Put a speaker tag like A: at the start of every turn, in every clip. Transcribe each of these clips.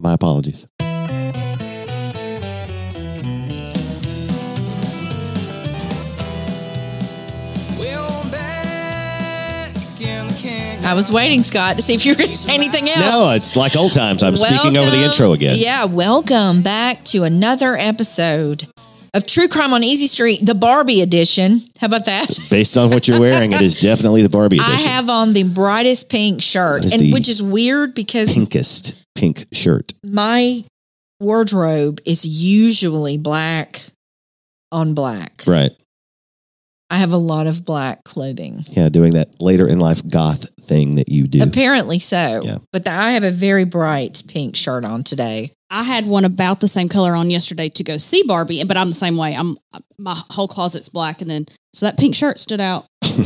A: My apologies.
B: I was waiting, Scott, to see if you were going to say anything else.
A: No, it's like old times. I'm speaking over the intro again.
B: Yeah, welcome back to another episode of True Crime on Easy Street, the Barbie edition. How about that?
A: Based on what you're wearing, it is definitely the Barbie edition.
B: I have on the brightest pink shirt, and which is weird because
A: Pinkest pink shirt.
B: my wardrobe is usually black on black.
A: Right.
B: I have a lot of black clothing.
A: Yeah, doing that later in life goth thing that you do.
B: Apparently so.
A: Yeah.
B: But the, I have a very bright pink shirt on today.
C: I had one about the same color on yesterday to go see Barbie, but I'm the same way. I'm my whole closet's black, and then so that pink shirt stood out.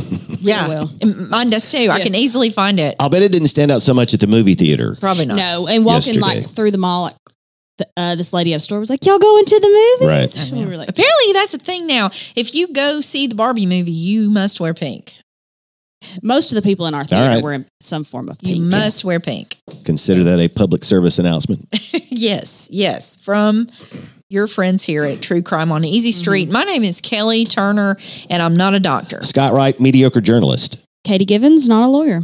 B: Yeah.
C: well.
B: And Mine does too. I can easily find it.
A: I'll bet it didn't stand out so much at the movie theater.
B: Probably not.
C: No, and walking
A: Yesterday.
C: like through the mall, like the, uh, this lady at a store was like, "Y'all going to the movie?"
A: Right.
B: I.
C: We were like,
B: Apparently, that's the thing now. If you go see the Barbie movie, you must wear pink.
C: most of the people in our theater
A: right.
C: were in some form of pink.
B: You
C: pink.
B: must wear pink.
A: Consider that a public service announcement.
B: yes, yes. From your friends here at True Crime on Easy
C: Mm-hmm.
B: Street. My name is Kelly Turner, and I'm not a doctor.
A: Scott Wright, mediocre journalist.
C: Katie Givens, not a lawyer.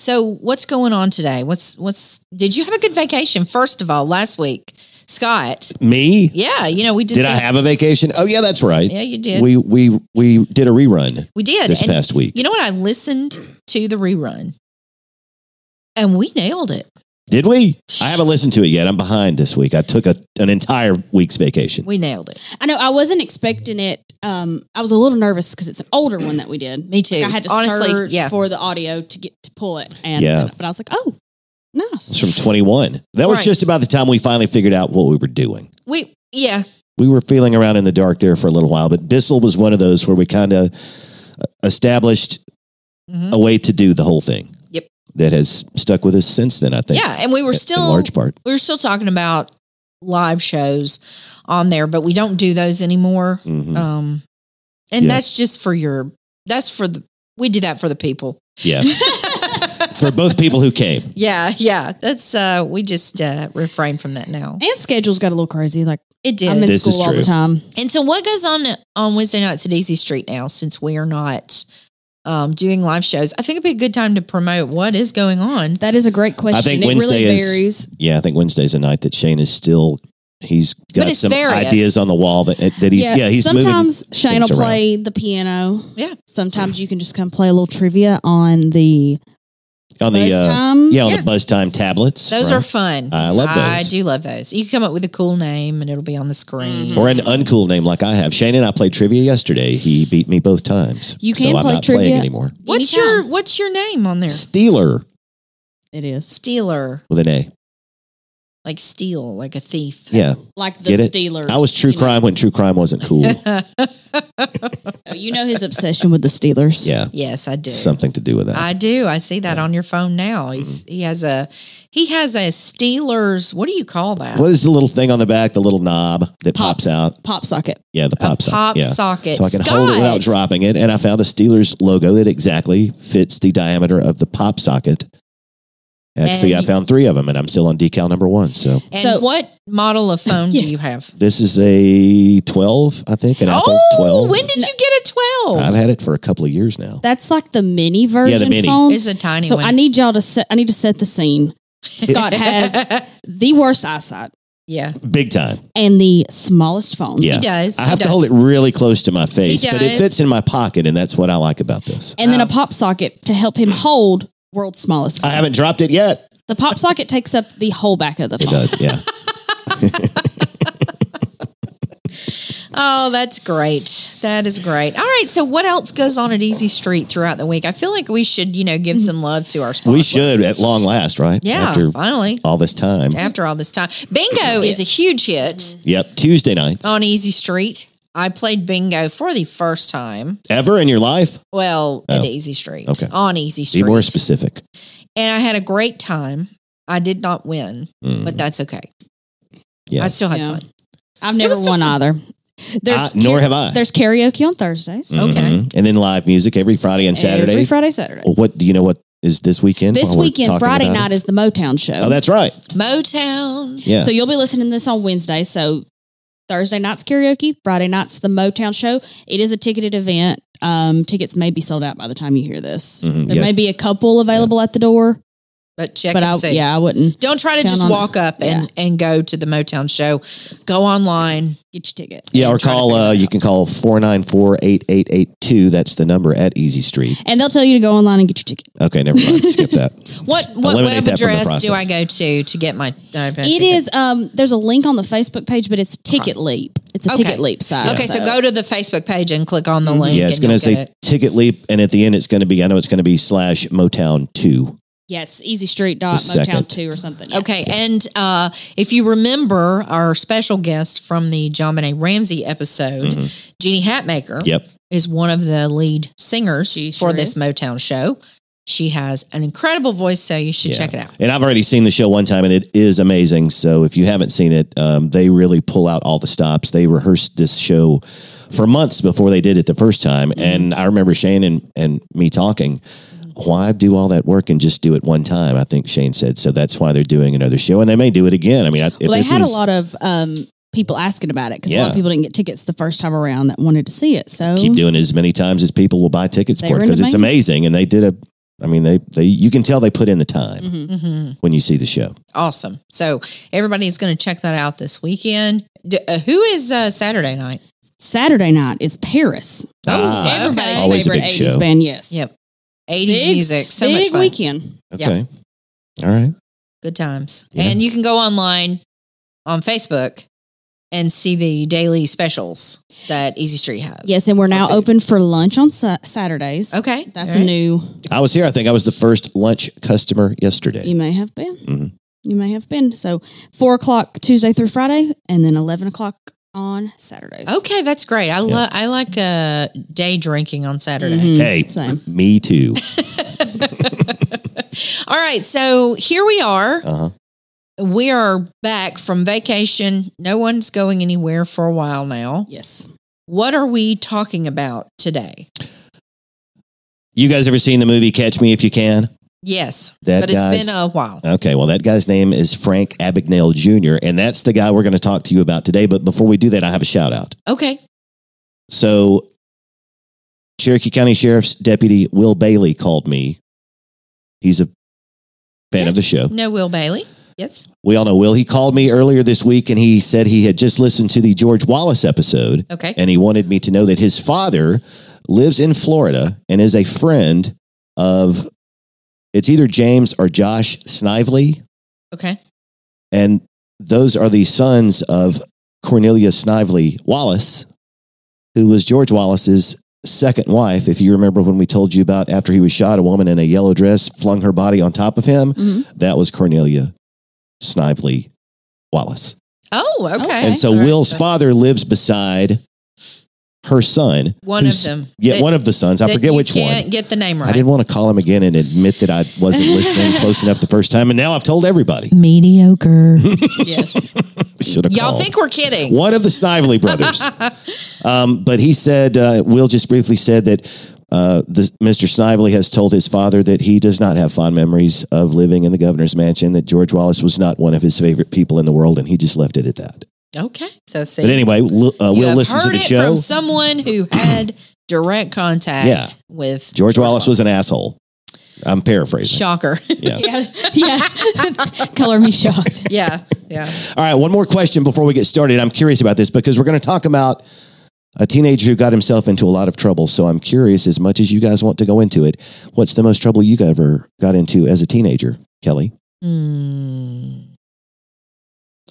B: So, what's going on today? What's what's? Did you have a good vacation? First of all, last week, Scott.
A: Me?
B: Yeah, you know we did.
A: Did I have a vacation? Oh yeah, that's right.
B: Yeah, you did.
A: We we we did a rerun
B: we did
A: this
B: And
A: past week.
B: You know what? I listened to the rerun, and we nailed it.
A: Did we? I haven't listened to it yet. I'm behind this week. I took a, an entire week's vacation.
B: We nailed it.
C: I know I wasn't expecting it. Um, I was a little nervous because it's an older one that we did.
B: Me too.
C: Like, I had to
B: Honestly,
C: search
B: yeah.
C: for the audio to get to pull it, and
A: Yeah.
C: but I was like, "Oh, nice.
A: It's from 21. That was
B: Right.
A: just about the time we finally figured out what we were doing.
B: We yeah.
A: We were feeling around in the dark there for a little while, but Bissell was one of those where we kind of established
B: Mhm.
A: a way to do the whole thing.
B: Yep.
A: That has stuck with us since then, I think.
B: Yeah, and we were
A: in
B: still
A: large part.
B: we were still talking about live shows on there, but we don't do those anymore.
A: Mhm.
B: Um, and
A: Yes.
B: that's just for your. That's for the. We do that for the people.
A: Yeah. for both people who came.
B: Yeah, yeah. That's uh. We just uh refrain from that now.
C: And schedules got a little crazy. Like
B: It did.
C: I'm in
A: This is
C: school all the time.
B: And so, what goes on on Wednesday nights at Easy Street now? Since we are not um, doing live shows, I think it'd be a good time to promote what is going on.
C: That is a great question.
A: I think
C: it
A: Wednesday
C: really
A: is- Yeah, I think Wednesday's a night that Shane is still. He's got some
B: various.
A: ideas on the wall that that he's yeah, he's
C: sometimes
A: moving
C: Shane will
A: things around.
C: play the piano.
B: Yeah.
C: Sometimes you can just come play a little trivia on the
A: on the
C: buzz
A: uh,
C: time.
A: yeah on
B: Yeah.
A: the buzz time tablets.
B: Those
A: right?
B: are fun.
A: I love those.
B: I
A: those.
B: do love those. You can come up with a cool name, and it'll be on the screen.
A: or an uncool name like I have. Shane and I played trivia yesterday. He beat me both times.
C: You
A: so
C: can
A: I'm
C: play
A: not playing
C: trivia.
A: anymore.
B: What's
C: Anytime.
B: your What's your name on there?
A: Steeler
C: It is
B: Stealer,
A: with an A.
B: like steal, like a thief.
A: Yeah,
C: like the
A: Get it?
C: Steelers.
A: I was true
C: you know.
A: crime when true crime wasn't cool.
C: Oh, You know his obsession with the Steelers.
A: yeah,
B: Yes, I do.
A: something to do with that.
B: I do. I see that on your phone now. He's
A: Mm-hmm.
B: he has a he has a Steelers. What do you call that?
A: what is the little thing on the back? The little knob that pops,
C: Pops.
A: out.
C: Pop socket.
A: Yeah, the
B: A
A: pop socket.
B: pop
A: yeah.
B: socket.
A: So I can hold it without dropping it, and I found a Steelers logo that exactly fits the diameter of the pop socket. Actually,
B: And-
A: I found three of them, and I'm still on decal number one. So
B: And
C: So-
B: what model of phone
C: Yes.
B: do you have?
A: this is a 12, I think, an Apple
B: oh,
A: 12.
B: when did you get a twelve?
A: I've had it for a couple of years now.
C: That's like the mini version
A: mini.
C: phone.
B: it's a tiny one.
C: so
B: one.
C: I need y'all to set. I need to set the scene. Scott has the worst eyesight
B: yeah,
A: Big time.
C: and the smallest phone.
A: Yeah.
B: he does.
A: I
B: He
A: have to
B: does.
A: hold it really close to my face, but it
B: does.
A: fits in my pocket, and that's what I like about this.
C: And then
B: Oh.
C: a pop socket to help him hold world's smallest
A: I haven't dropped it yet.
C: The pop socket takes up the whole back of the phone.
A: It does, yeah.
B: Oh, that's great. That is great. All right. So, what else goes on at Easy Street throughout the week? I feel like we should, you know, give mm-hmm. some love to our sponsors.
A: we should at long last, right?
B: Yeah.
A: After
B: finally,
A: all this time.
B: after all this time, Bingo is a huge hit
A: Yep. Tuesday nights.
B: on Easy Street. I played bingo for the first time.
A: Ever in your life?
B: Well, at
A: Oh,
B: Easy Street.
A: okay.
B: On Easy Street.
A: Be
B: Street.
A: more specific.
B: and I had a great time. I did not win,
A: Mm,
B: but that's okay.
A: yeah.
B: I still had
C: Yeah.
B: fun.
C: I've never won
B: fun.
C: either. There's
A: I- nor have I.
C: There's karaoke on Thursdays.
B: Okay.
A: Mhm. And then live music every Friday and Saturday.
C: Every Friday, Saturday.
A: What do you know what is this weekend.
C: This weekend, Friday night
A: it?
C: is the Motown show.
A: Oh, that's right.
B: Motown.
A: Yeah.
C: So you'll be listening to this on Wednesday. So Thursday night's karaoke, Friday night's the Motown show. It is a ticketed event. Um, tickets may be sold out by the time you hear this.
A: Mhm,
C: There
A: yeah.
C: may be a couple available at the door,
B: But check
C: but
B: and
C: I,
B: see.
C: yeah, I wouldn't
B: Don't try to just
C: on it.
B: walk up and, and go to the Motown show. Go online.
C: get your ticket.
A: Yeah, or
B: and try to
A: call. Uh, you can call 494-8882. That's the number at Easy Street.
C: And they'll tell you to go online and get your ticket.
A: Okay, never mind. Skip that.
B: What what
A: Eliminate
B: web
A: that
B: address do I go to to get my? Uh,
C: It is. Um, there's a link on the Facebook page, but it's Ticket Leap. It's a
B: Okay.
C: Ticket Leap site.
B: Okay, so go to the Facebook page and click on the link.
A: Mm-hmm. Yeah, it's going to say
B: it.
A: Ticket Leap, and at the end, it's going to be. I know it's going to be slash Motown Two.
C: Yes, Easy Street dot
A: The
C: Motown
A: second.
C: two or something. Yeah.
B: Okay, and uh, if you remember our special guest from the JonBenét Ramsey episode, Jeannie Hatmaker,
A: Mm-hmm. Yep.
B: is one of the lead singers
C: She
B: for
C: sure
B: this
C: is.
B: Motown show. She has an incredible voice, so you should
A: Yeah.
B: check it out.
A: And I've already seen the show one time, and it is amazing. So if you haven't seen it, um, they really pull out all the stops. They rehearsed this show for months before they did it the first time.
C: Mm-hmm.
A: And I remember Shane and, and me talking, why do all that work and just do it one time? I think Shane said. So that's why they're doing another show, and they may do it again. I mean, I, if
C: Well, they
A: this
C: had a lot of um, people asking about it because a lot of people didn't get tickets the first time around that wanted to see it. So
A: keep doing it as many times as people will buy tickets for it because it's
C: amazing.
A: amazing. And they did a, I mean, they, they, you can tell they put in the time
C: Mhm.
B: hmm
A: when you see the show.
B: Awesome. So everybody's going to check that out this weekend. D- uh, who is uh, Saturday night?
C: Saturday night is Paris.
A: Ah,
C: Everybody's
A: Always a
C: favorite
A: big
C: 80s
A: show.
C: band. Yes.
B: Yep. 80s
C: Big-
B: music. So
C: Big
B: much fun.
C: weekend.
A: Okay. All right.
B: Good times.
A: Yeah.
B: And you can go online on Facebook and see the daily specials that Easy Street has.
C: Yes, and we're now
B: Perfect.
C: open for lunch on sa- Saturdays.
B: Okay.
C: That's
B: All
C: a new.
A: I was here. I think I was the first lunch customer yesterday.
C: You may have been.
A: Mhm.
C: You may have been. So four o'clock Tuesday through Friday, and then eleven o'clock on Saturdays.
B: Okay, that's great. I love I like uh day drinking on Saturday.
C: Mhm.
A: Hey,
C: Same.
A: me too.
B: All right, so here we are.
A: Uh huh.
B: We are back from vacation. No one's going anywhere for a while now.
C: Yes.
B: What are we talking about today?
A: You guys ever seen the movie Catch Me If You Can?
B: Yes,
A: That
B: but it's been a while.
A: Okay, well, that guy's name is Frank Abagnale Jr., and that's the guy we're going to talk to you about today. But before we do that, I have a shout out.
B: Okay.
A: So, Cherokee County Sheriff's Deputy Will Bailey called me. He's a fan of the show.
B: No Will Bailey. Yes.
A: We all know Will. He called me earlier this week and he said he had just listened to the George Wallace episode
B: Okay.
A: and he wanted me to know that his father lives in Florida and is a friend of it's either James or Josh Snively
B: Okay.
A: and those are the sons of Cornelia Snively Wallace who was George Wallace's second wife if you remember when we told you about after he was shot a woman in a yellow dress flung her body on top of him
C: Mhm.
A: that was Cornelia Snively Wallace
B: Oh, okay.
A: and so
B: right.
A: Will's father lives beside her son.
B: one of them.
A: Yeah,
B: that-
A: one of the sons. I
B: that
A: forget
B: you
A: which
B: can't
A: one.
B: Get the name right.
A: I didn't want to call him again and admit that I wasn't listening close enough the first time. And now I've told everybody.
B: Mediocre.
C: Yes.
A: Should have
B: Y'all
A: called.
B: think we're kidding?
A: one of the Snively brothers. um, but he said, uh, Will just briefly said that uh, the, Mr. Snively has told his father that he does not have fond memories of living in the governor's mansion, that George Wallace was not one of his favorite people in the world, and he just left it at that.
B: Okay. So see.
A: But anyway, Will- uh,
B: you
A: Will
B: have
A: listen to the
B: it
A: show.
B: from someone who had direct contact
A: Yeah.
B: with
A: George Wallace was an asshole. I'm paraphrasing.
B: shocker.
A: Yeah.
C: yeah. Yeah. Color me shocked.
B: yeah. Yeah.
A: All right, one more question before we get started. I'm curious about this because we're going to talk about a teenager who got himself into a lot of trouble. So I'm curious, as much as you guys want to go into it, what's the most trouble you ever got into as a teenager, Kelly?
B: Hmm.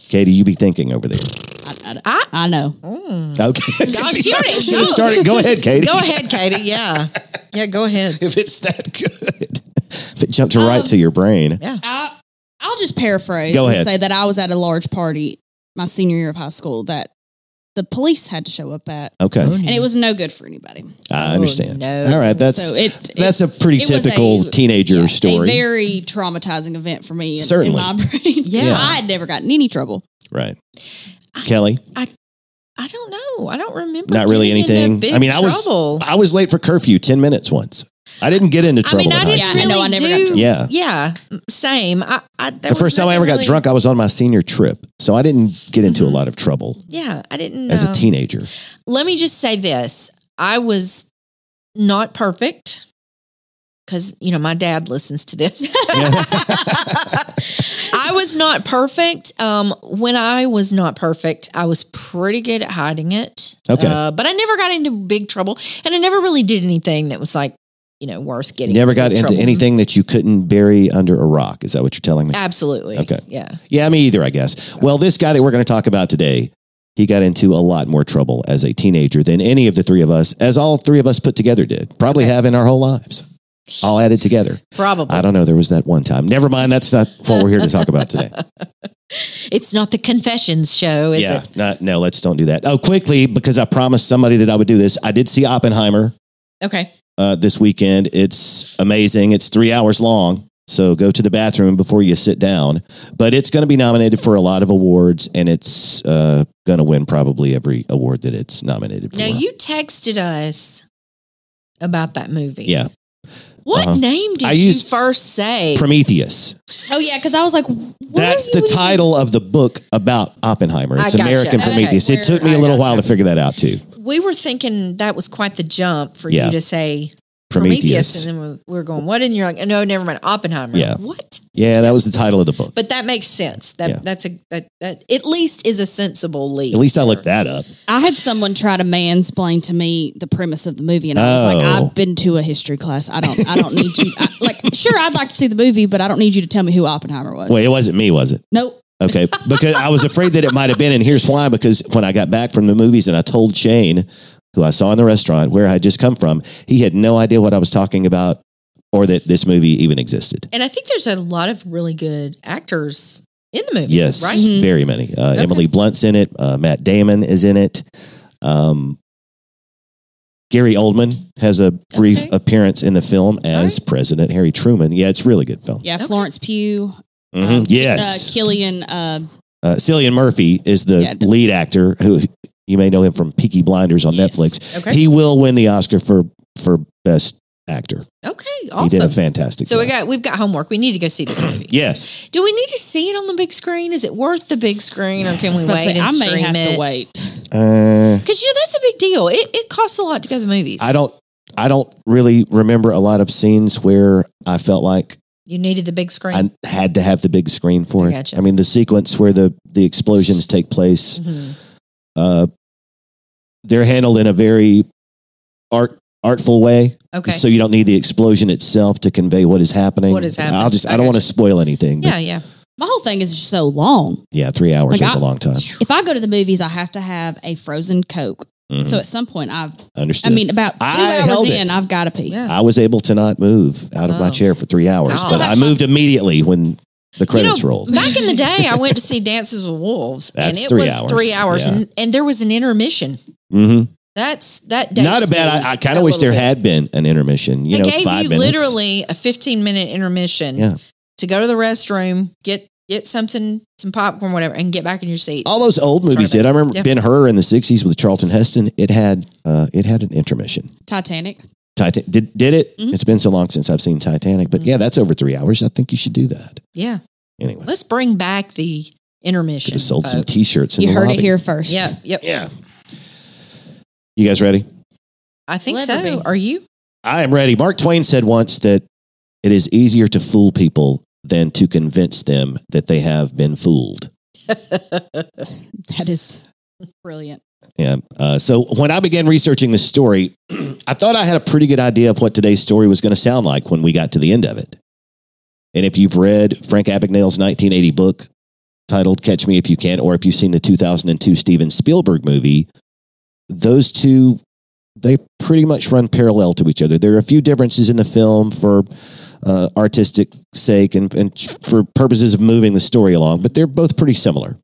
A: Katie, you be thinking over there.
C: I, I,
B: I-
C: I know.
B: Mm.
A: Okay.
B: Gosh, she already-
A: Should have started. Go ahead, Katie.
B: Go ahead, Katie. Yeah. Yeah, go ahead.
A: If it's that good. If it jumped right to your brain.
C: I, I'll just paraphrase
A: Go
C: and
A: ahead.
C: say that I was at a large party my senior year of high school that the police had to show up at,
A: Okay.
C: Oh, and it was no good for anybody.
A: I oh, understand.
B: Oh, no.
A: All right. That's
C: So it,
A: that's a pretty
C: it was
A: typical
C: a-
A: teenager
C: yeah,
A: story.
C: A very traumatizing event for me. In,
A: Certainly.
C: in my brain.
B: Yeah.
C: I had never gotten any trouble.
A: right. Kelly?
B: I don't know. I don't remember.
A: Not really
B: getting into
A: anything.
B: Big
A: I mean, I was-
B: trouble.
A: I was late for curfew 10 minutes once. I didn't get into trouble.
B: I
A: trouble
B: mean, I
A: in high
B: didn't
A: school.
C: Yeah, I
B: really
C: know, I never
B: do.
C: got
A: Yeah.
B: yeah, same. I, I,
A: The first time I
B: nothing
A: ever got drunk, I was on my senior trip. So I didn't get into a lot of trouble
B: Yeah, I didn't.
A: as a
B: um,
A: teenager.
B: let me just say this: I was not perfect because you know my dad listens to this. I was not perfect. Um, when I was not perfect, I was pretty good at hiding it.
A: Okay.
B: uh, but I never got into big trouble, and I never really did anything that was like you know worth getting.
A: Never got
B: big
A: into
B: trouble.
A: anything that you couldn't bury under a rock. Is that what you're telling me?
B: Absolutely.
A: Okay.
B: Yeah.
A: Yeah, me either, I guess. Well, this guy that we're going to talk about today, he got into a lot more trouble as a teenager than any of the three of us, as all three of us put together did. Probably have in our whole lives, all added together.
B: Probably.
A: I don't know. There was that one time. Never mind. That's not what we're here to talk about today.
B: It's not the confessions show, is
A: yeah.
B: it?
A: Not, no, let's don't do that. Oh, quickly, because I promised somebody that I would do this. I did see Oppenheimer
B: Okay.
A: Uh, this weekend. It's amazing. It's three hours long. So go to the bathroom before you sit down. But it's going to be nominated for a lot of awards, and it's uh, going to win probably every award that it's nominated for.
B: Now you texted us about that movie.
A: yeah,
B: What
A: Uh-huh.
B: name did
A: I
B: you first say?
A: Prometheus.
C: Oh yeah, because I was like, what
A: That's the title of the book about Oppenheimer. It's. American. Prometheus. It took me a little while to figure that out too.
B: We were thinking that was quite the jump for
A: Yeah.
B: you to say
A: Prometheus.
B: Prometheus, and then we we were going, what? And you're like, no, never mind, Oppenheimer.
A: Yeah.
B: What?
A: Yeah, that was the title of the book.
B: But that makes sense. That
A: Yeah.
B: that's a that, that at least is a sensible leap.
A: At least I looked that up.
C: I had someone try to mansplain to me the premise of the movie, and I was like,
A: Oh.
C: "I've been to a history class. I don't. I don't need you. I, like, sure, I'd like to see the movie, but I don't need you to tell me who Oppenheimer was.
A: Wait, it wasn't me, was it?
C: Nope.
A: Okay, because I was afraid that it might have been, and here's why: because when I got back from the movies and I told Shane, who I saw in the restaurant where I had just come from, he had no idea what I was talking about or that this movie even existed.
B: and I think there's a lot of really good actors in the movie.
A: Yes,
B: Right?
C: Mhm.
A: very many. Uh,
B: Okay.
A: Emily Blunt's in it. Uh, Matt Damon is in it. Um, Gary Oldman has a brief
B: Okay.
A: appearance in the film as President Harry Truman. Yeah, it's a really good film.
C: Yeah,
B: Okay.
C: Florence Pugh.
A: Mhm.
C: um,
A: yes,
C: Uh, Cillian. Uh,
A: uh, Cillian Murphy is the
C: Yeah,
A: lead actor who you may know him from Peaky Blinders on
C: Yes.
A: Netflix.
B: Okay.
A: He will win the Oscar for for best actor.
B: okay. awesome.
A: He did a fantastic.
B: so we got we've got homework. We need to go see this movie.
A: yes.
B: Do we need to see it on the big screen? Is it worth the big screen, or can we wait
C: say,
B: and
C: I may
B: stream
C: have
B: it?
C: to wait.
A: Uh,
B: Because you know that's a big deal. It it costs a lot to go to the movies.
A: I don't. I don't really remember a lot of scenes where I felt like
B: You needed the big screen.
A: I had to have the big screen for
B: I
A: it.
B: gotcha.
A: I mean, the sequence where the the explosions take place,
B: Mhm.
A: uh, they're handled in a very art artful way.
B: Okay.
A: So you don't need the explosion itself to convey what is happening.
B: What is happening.
A: I'll just. I,
B: I
A: don't want to spoil anything.
B: yeah, yeah.
C: My whole thing is just so long.
A: yeah. Three hours
C: Like
A: is
C: I-
A: a long time.
C: If I go to the movies, I have to have a frozen Coke.
A: Mhm.
C: So at some point, I've.
A: Understood.
C: I mean, about two
A: I
C: hours in,
A: it.
C: I've got to pee.
B: Yeah.
A: I was able to not move out of my
B: Oh.
A: chair for three hours,
B: God.
A: but I moved immediately when the credits
B: you know,
A: rolled.
B: Back in the day, I went to see Dances with Wolves, and it
A: three
B: was
A: hours.
B: three hours,
A: Yeah.
B: and, and there was an intermission.
A: hmm
B: That's that. dates
A: Not a bad. I, I kind of wish there
B: bit.
A: had been an intermission. You
B: they
A: know,
B: gave
A: five
B: you
A: minutes.
B: literally a 15 minute intermission
A: Yeah.
B: to go to the restroom, get get something, some popcorn, whatever, and get back in your seat.
A: All those old
B: Start
A: movies did. I remember
B: Yeah.
A: Ben Hur in the '60s with Charlton Heston. It had uh, it had an intermission.
C: Titanic.
A: Titan did did it?
B: Mm-hmm.
C: Mhm.
A: It's been so long since I've seen Titanic, but yeah, that's over three hours. I think you should do that.
B: yeah,
A: Anyway,
B: let's bring back the intermission.
A: could have sold some. T-shirts in
C: You
A: the
C: heard
A: lobby.
C: it here first.
B: Yeah, yep.
A: Yeah. You guys ready?
B: I think
C: Let
B: so. Are you?
A: I am ready. Mark Twain said once that it is easier to fool people than to convince them that they have been fooled.
C: That is brilliant.
A: Yeah. Uh, so when I began researching this story, I thought I had a pretty good idea of what today's story was going to sound like when we got to the end of it. And if you've read Frank Abagnale's 1980 book titled Catch Me If You Can, or if you've seen the 2002 Steven Spielberg movie, those two, they pretty much run parallel to each other. There are a few differences in the film for uh, artistic sake and, and for purposes of moving the story along, but they're both pretty similar.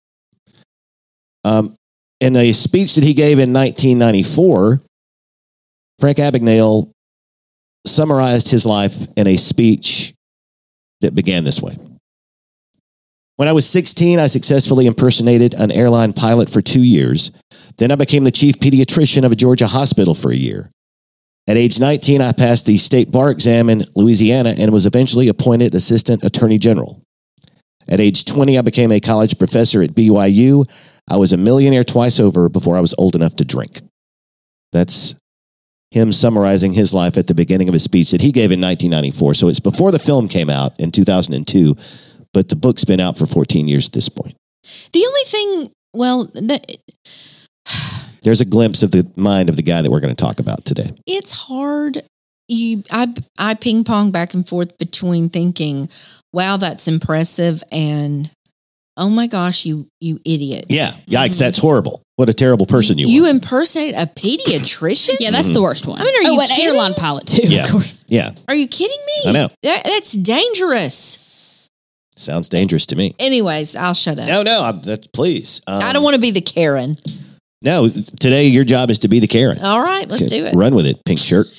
A: Um, in a speech that he gave in 1994, Frank Abagnale summarized his life in a speech that began this way. When I was 16, I successfully impersonated an airline pilot for two years. Then I became the chief pediatrician of a Georgia hospital for a year. At age 19, I passed the state bar exam in Louisiana and was eventually appointed assistant attorney general. At age 20, I became a college professor at BYU. I was a millionaire twice over before I was old enough to drink. That's him summarizing his life at the beginning of a speech that he gave in 1994. So it's before the film came out in 2002, but the book's been out for 14 years at this point.
B: The only thing, well, the,
A: There's a glimpse of the mind of the guy that we're going to talk about today.
B: it's hard. You, I, I ping pong back and forth between thinking, "Wow, that's impressive," and "Oh my gosh, you, you idiot!"
A: Yeah, yikes, that's horrible. What a terrible person you,
B: You
A: are.
B: You impersonate a pediatrician?
C: Yeah, that's the worst one.
B: I mean, are
C: oh,
B: you
C: an
B: kidding?
C: airline pilot too,
A: Yeah.
C: of course.
A: Yeah,
B: Are you kidding me?
A: I know.
B: That, that's dangerous.
A: sounds dangerous to me.
B: Anyways, I'll shut up.
A: No, no, I'm, that, please. Um,
B: I don't want to be the Karen.
A: No, today your job is to be the Karen.
B: All right, let's do it.
A: Run with it, pink shirt.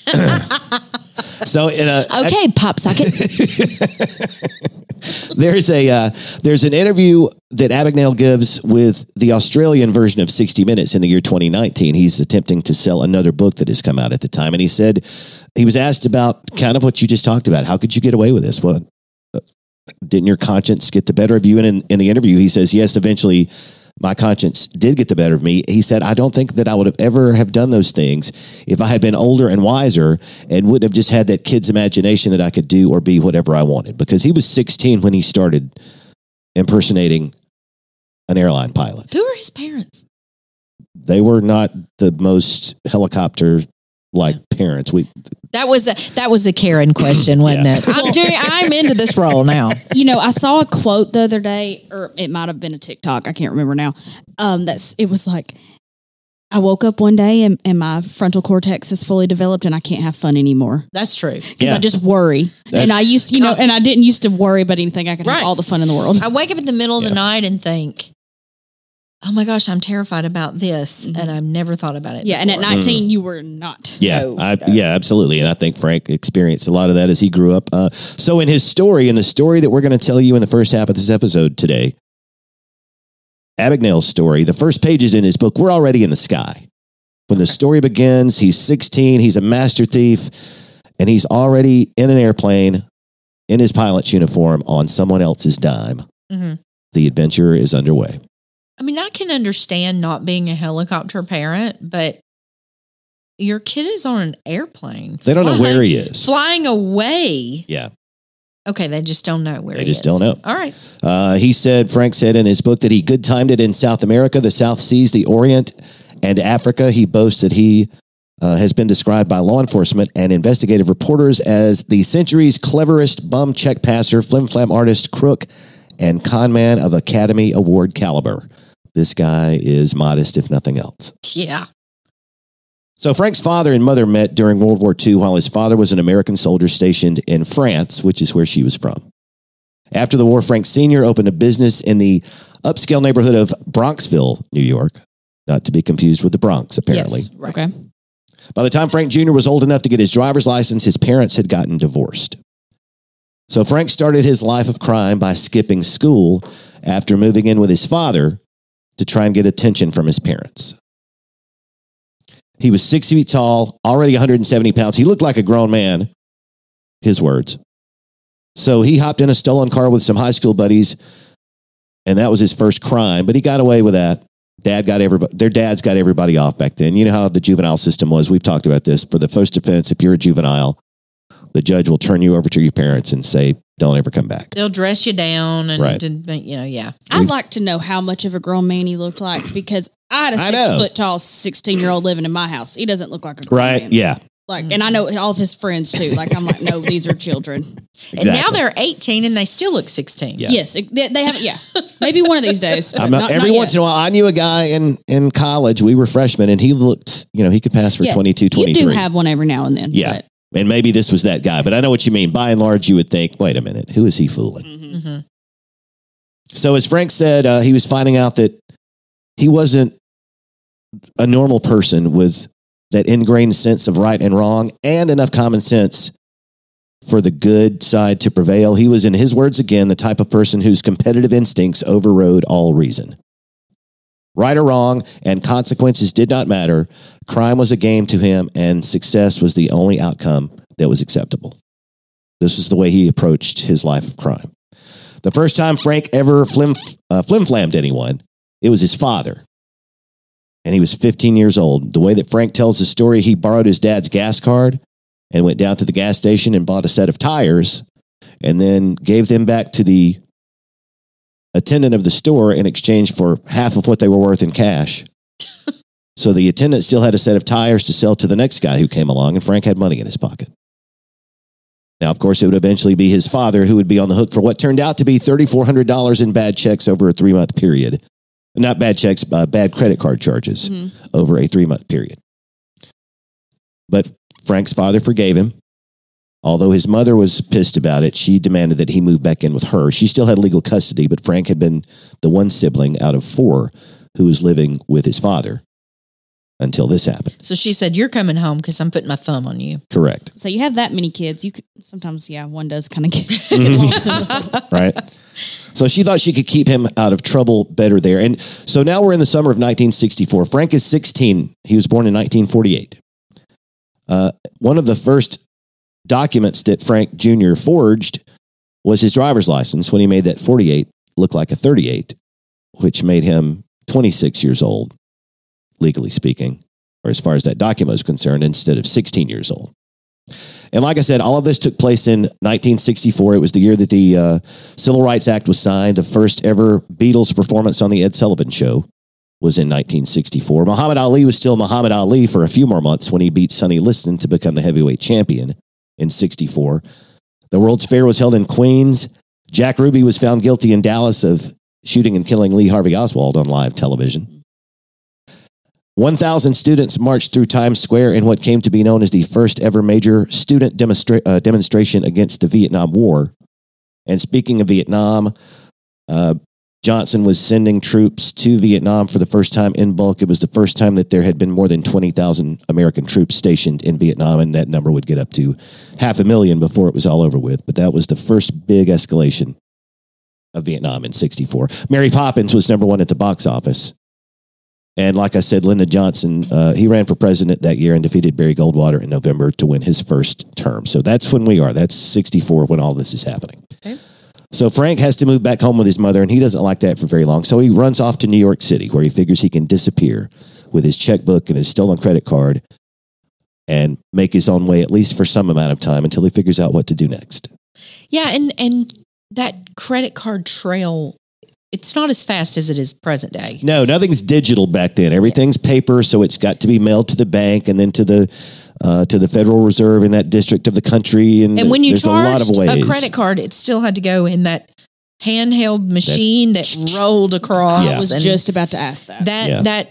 A: so, in a,
B: Okay, pop socket.
A: there's a uh, there's an interview that Abagnale gives with the Australian version of 60 Minutes in the year 2019. He's attempting to sell another book that has come out at the time, and he said he was asked about kind of what you just talked about. How could you get away with this? What didn't your conscience get the better of you? And in, in the interview, he says, yes, eventually. My conscience did get the better of me. He said, I don't think that I would have ever have done those things if I had been older and wiser and wouldn't have just had that kid's imagination that I could do or be whatever I wanted. Because he was 16 when he started impersonating an airline pilot.
B: Who are his parents?
A: They were not the most helicopter like parents. We
B: That was a that was a Karen question, wasn't
A: Yeah.
B: it? I'm doing. I'm into this role now.
C: You know, I saw a quote the other day, or it might have been a TikTok. I can't remember now. Um, that's it was like, I woke up one day and, and my frontal cortex is fully developed and I can't have fun anymore
B: That's true.
C: because
A: Yeah.
C: I just worry. and I used, to, you know, and I didn't used to worry about anything. I could
B: Right.
C: have all the fun in the world.
B: I wake up in the middle of
A: Yeah.
B: the night and think, "Oh my gosh, I'm terrified about this,"
C: Mhm.
B: and I've never thought about it.
C: yeah, and at
B: before.
C: 19, you were not.
A: Yeah,
B: No,
A: I,
B: no.
A: yeah, absolutely. And I think Frank experienced a lot of that as he grew up. Uh, so, in his story, in the story that we're going to tell you in the first half of this episode today, Abagnale's story, the first pages in his book, we're already in the sky. When the story begins, he's 16, he's a master thief, and he's already in an airplane in his pilot's uniform on someone else's dime.
B: Mhm.
A: The adventure is underway.
B: I mean, I can understand not being a helicopter parent, but your kid is on an airplane.
A: They don't know where he is.
B: flying away.
A: Yeah.
B: Okay, they just don't know where
A: They
B: he
A: just
B: is.
A: don't know.
B: All right.
A: Uh, he said, Frank said in his book that he good timed it in South America, the South Seas, the Orient, and Africa. He boasts that he uh, has been described by law enforcement and investigative reporters as the century's cleverest bum check passer, flim flam artist, crook, and con man of Academy Award caliber. This guy is modest, if nothing else.
B: Yeah.
A: So Frank's father and mother met during World War II while his father was an American soldier stationed in France, which is where she was from. After the war, Frank Sr. opened a business in the upscale neighborhood of Bronxville, New York, not to be confused with the Bronx, apparently.
B: Yes, right.
C: Okay.
A: By the time Frank Jr. was old enough to get his driver's license, his parents had gotten divorced. So Frank started his life of crime by skipping school after moving in with his father to try and get attention from his parents. He was six feet tall, already 170 pounds. He looked like a grown man, his words. So he hopped in a stolen car with some high school buddies, and that was his first crime, but he got away with that. Dad got everybody, their dads got everybody off back then. You know how the juvenile system was. We've talked about this. For the first offense, if you're a juvenile, the judge will turn you over to your parents and say, don't ever come back.
B: They'll dress you down and,
A: Right.
B: you know, yeah.
C: I'd like to know how much of a grown man he looked like because I had a six foot tall, 16 year old living in my house. He doesn't look like a grown
A: Right?
C: man.
A: Yeah.
C: Like, mm-hmm. and I know all of his friends too. Like, I'm like, no, these are children.
B: And now they're 18 and they still look 16.
A: Yeah.
C: Yes, they, they have. Yeah, maybe one of these days.
A: I'm not, every once in a while, I knew a guy in, in college. We were freshmen, and he looked, you know, he could pass for
C: Yeah,
A: 22, 23.
C: You do have one every now and then.
A: Yeah.
C: But-
A: and maybe this was that guy, but I know what you mean. By and large, you would think, wait a minute, who is he fooling?
C: Mhm.
B: Mhm.
A: So, as Frank said, uh, he was finding out that he wasn't a normal person with that ingrained sense of right and wrong and enough common sense for the good side to prevail. He was, in his words again, the type of person whose competitive instincts overrode all reason. Right or wrong, and consequences did not matter. Crime was a game to him, and success was the only outcome that was acceptable. This is the way he approached his life of crime. The first time Frank ever flim, uh, flim-flammed anyone, it was his father. And he was 15 years old. The way that Frank tells the story, he borrowed his dad's gas card and went down to the gas station and bought a set of tires and then gave them back to the attendant of the store in exchange for half of what they were worth in cash. so the attendant still had a set of tires to sell to the next guy who came along, and Frank had money in his pocket. Now, of course, it would eventually be his father who would be on the hook for what turned out to be $3,400 in bad checks over a three month period. Not bad checks, uh, bad credit card charges over a three month period. But Frank's father forgave him. Although his mother was pissed about it, she demanded that he move back in with her. She still had legal custody, but Frank had been the one sibling out of four who was living with his father until this happened.
B: So she said, You're coming home because I'm putting my thumb on you.
A: Correct.
C: So you have that many kids, you could sometimes, yeah, one does kind of get,
A: Mm-hmm.
C: get lost in the
A: right? So she thought she could keep him out of trouble better there. And so now we're in the summer of 1964. Frank is 16. He was born in 1948. Uh, one of the first documents that Frank Jr. forged was his driver's license when he made that 48 look like a 38, which made him 26 years old, legally speaking, or as far as that document was concerned, instead of 16 years old. And like I said, all of this took place in 1964. It was the year that the uh, Civil Rights Act was signed. The first ever Beatles performance on the Ed Sullivan Show was in 1964. Muhammad Ali was still Muhammad Ali for a few more months when he beat Sonny Liston to become the heavyweight champion in 64. The World's Fair was held in Queens. Jack Ruby was found guilty in Dallas of shooting and killing Lee Harvey Oswald on live television. 1,000 students marched through Times Square in what came to be known as the first ever major student demonstra- uh, demonstration against the Vietnam War. And speaking of Vietnam, uh, Johnson was sending troops to Vietnam for the first time in bulk. It was the first time that there had been more than 20,000 American troops stationed in Vietnam, and that number would get up to half a million before it was all over with. But that was the first big escalation of Vietnam in 64. Mary Poppins was number one at the box office. And like I said, Lyndon Johnson, uh, he ran for president that year and defeated Barry Goldwater in November to win his first term. So that's when we are. That's 64 when all this is happening.
B: Okay.
A: So Frank has to move back home with his mother, and he doesn't like that for very long. So he runs off to New York City, where he figures he can disappear with his checkbook and his stolen credit card and make his own way, at least for some amount of time, until he figures out what to do next.
B: Yeah, and and that credit card trail, it's not as fast as it is present day.
A: No, nothing's digital back then. Everything's paper, so it's got to be mailed to the bank and then to the uh, to the Federal Reserve in that district of the country. And,
B: And when you
A: there's a lot of ways.
B: a credit card, it still had to go in that handheld machine that, rolled across.
A: Yeah.
C: I was
B: and
C: just about to ask that.
B: that
A: Yeah.
B: that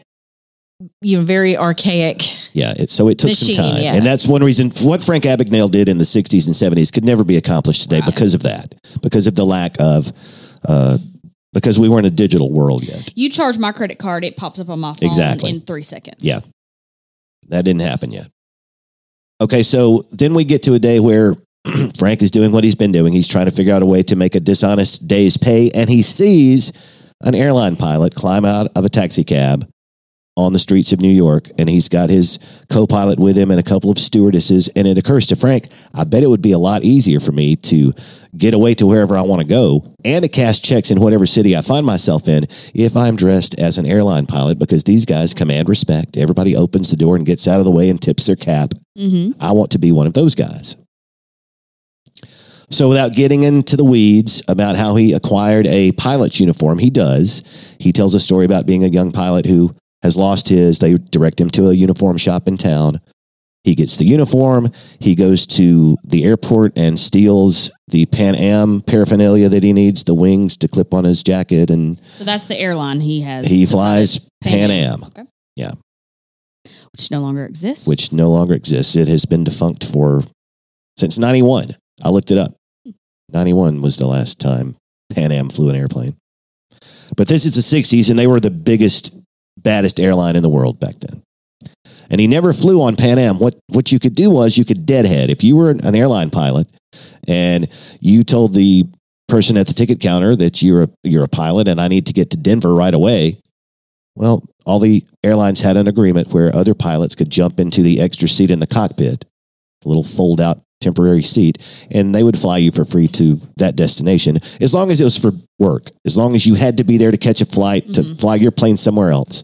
B: you know very archaic.
A: Yeah, it, so it took
B: Machine,
A: some time,
B: yeah.
A: and that's one reason what Frank Abagnale did in the '60s and '70s could never be accomplished today
C: Right.
A: because of that, because of the lack of, uh, because we weren't a digital world yet.
C: You charge my credit card, it pops up on my phone
A: Exactly.
C: in three seconds.
A: Yeah. That didn't happen yet. Okay, so then we get to a day where Frank is doing what he's been doing. He's trying to figure out a way to make a dishonest day's pay, and he sees an airline pilot climb out of a taxi cab on the streets of New York, and he's got his co pilot with him and a couple of stewardesses. And it occurs to Frank, I bet it would be a lot easier for me to get away to wherever I want to go and to cash checks in whatever city I find myself in if I'm dressed as an airline pilot because these guys command respect. Everybody opens the door and gets out of the way and tips their cap.
C: Mm-hmm.
A: I want to be one of those guys. So, without getting into the weeds about how he acquired a pilot's uniform, he does. He tells a story about being a young pilot who has lost his. They direct him to a uniform shop in town. He gets the uniform. He goes to the airport and steals the Pan Am paraphernalia that he needs, the wings to clip on his jacket, and
C: So that's the airline he has.
A: he flies Pan Am,
C: Okay.
A: Yeah.
C: Which no longer exists.
A: which no longer exists. It has been defunct for since 91. I looked it up. 91 was the last time Pan Am flew an airplane. But this is the 60s, and they were the biggest, baddest airline in the world back then. And he never flew on Pan Am. What, what you could do was you could deadhead. If you were an airline pilot and you told the person at the ticket counter that you're a, you're a pilot and I need to get to Denver right away, Well, all the airlines had an agreement where other pilots could jump into the extra seat in the cockpit, a little fold out temporary seat, and they would fly you for free to that destination as long as it was for work, as long as you had to be there to catch a flight to
B: Mhm.
A: fly your plane somewhere else.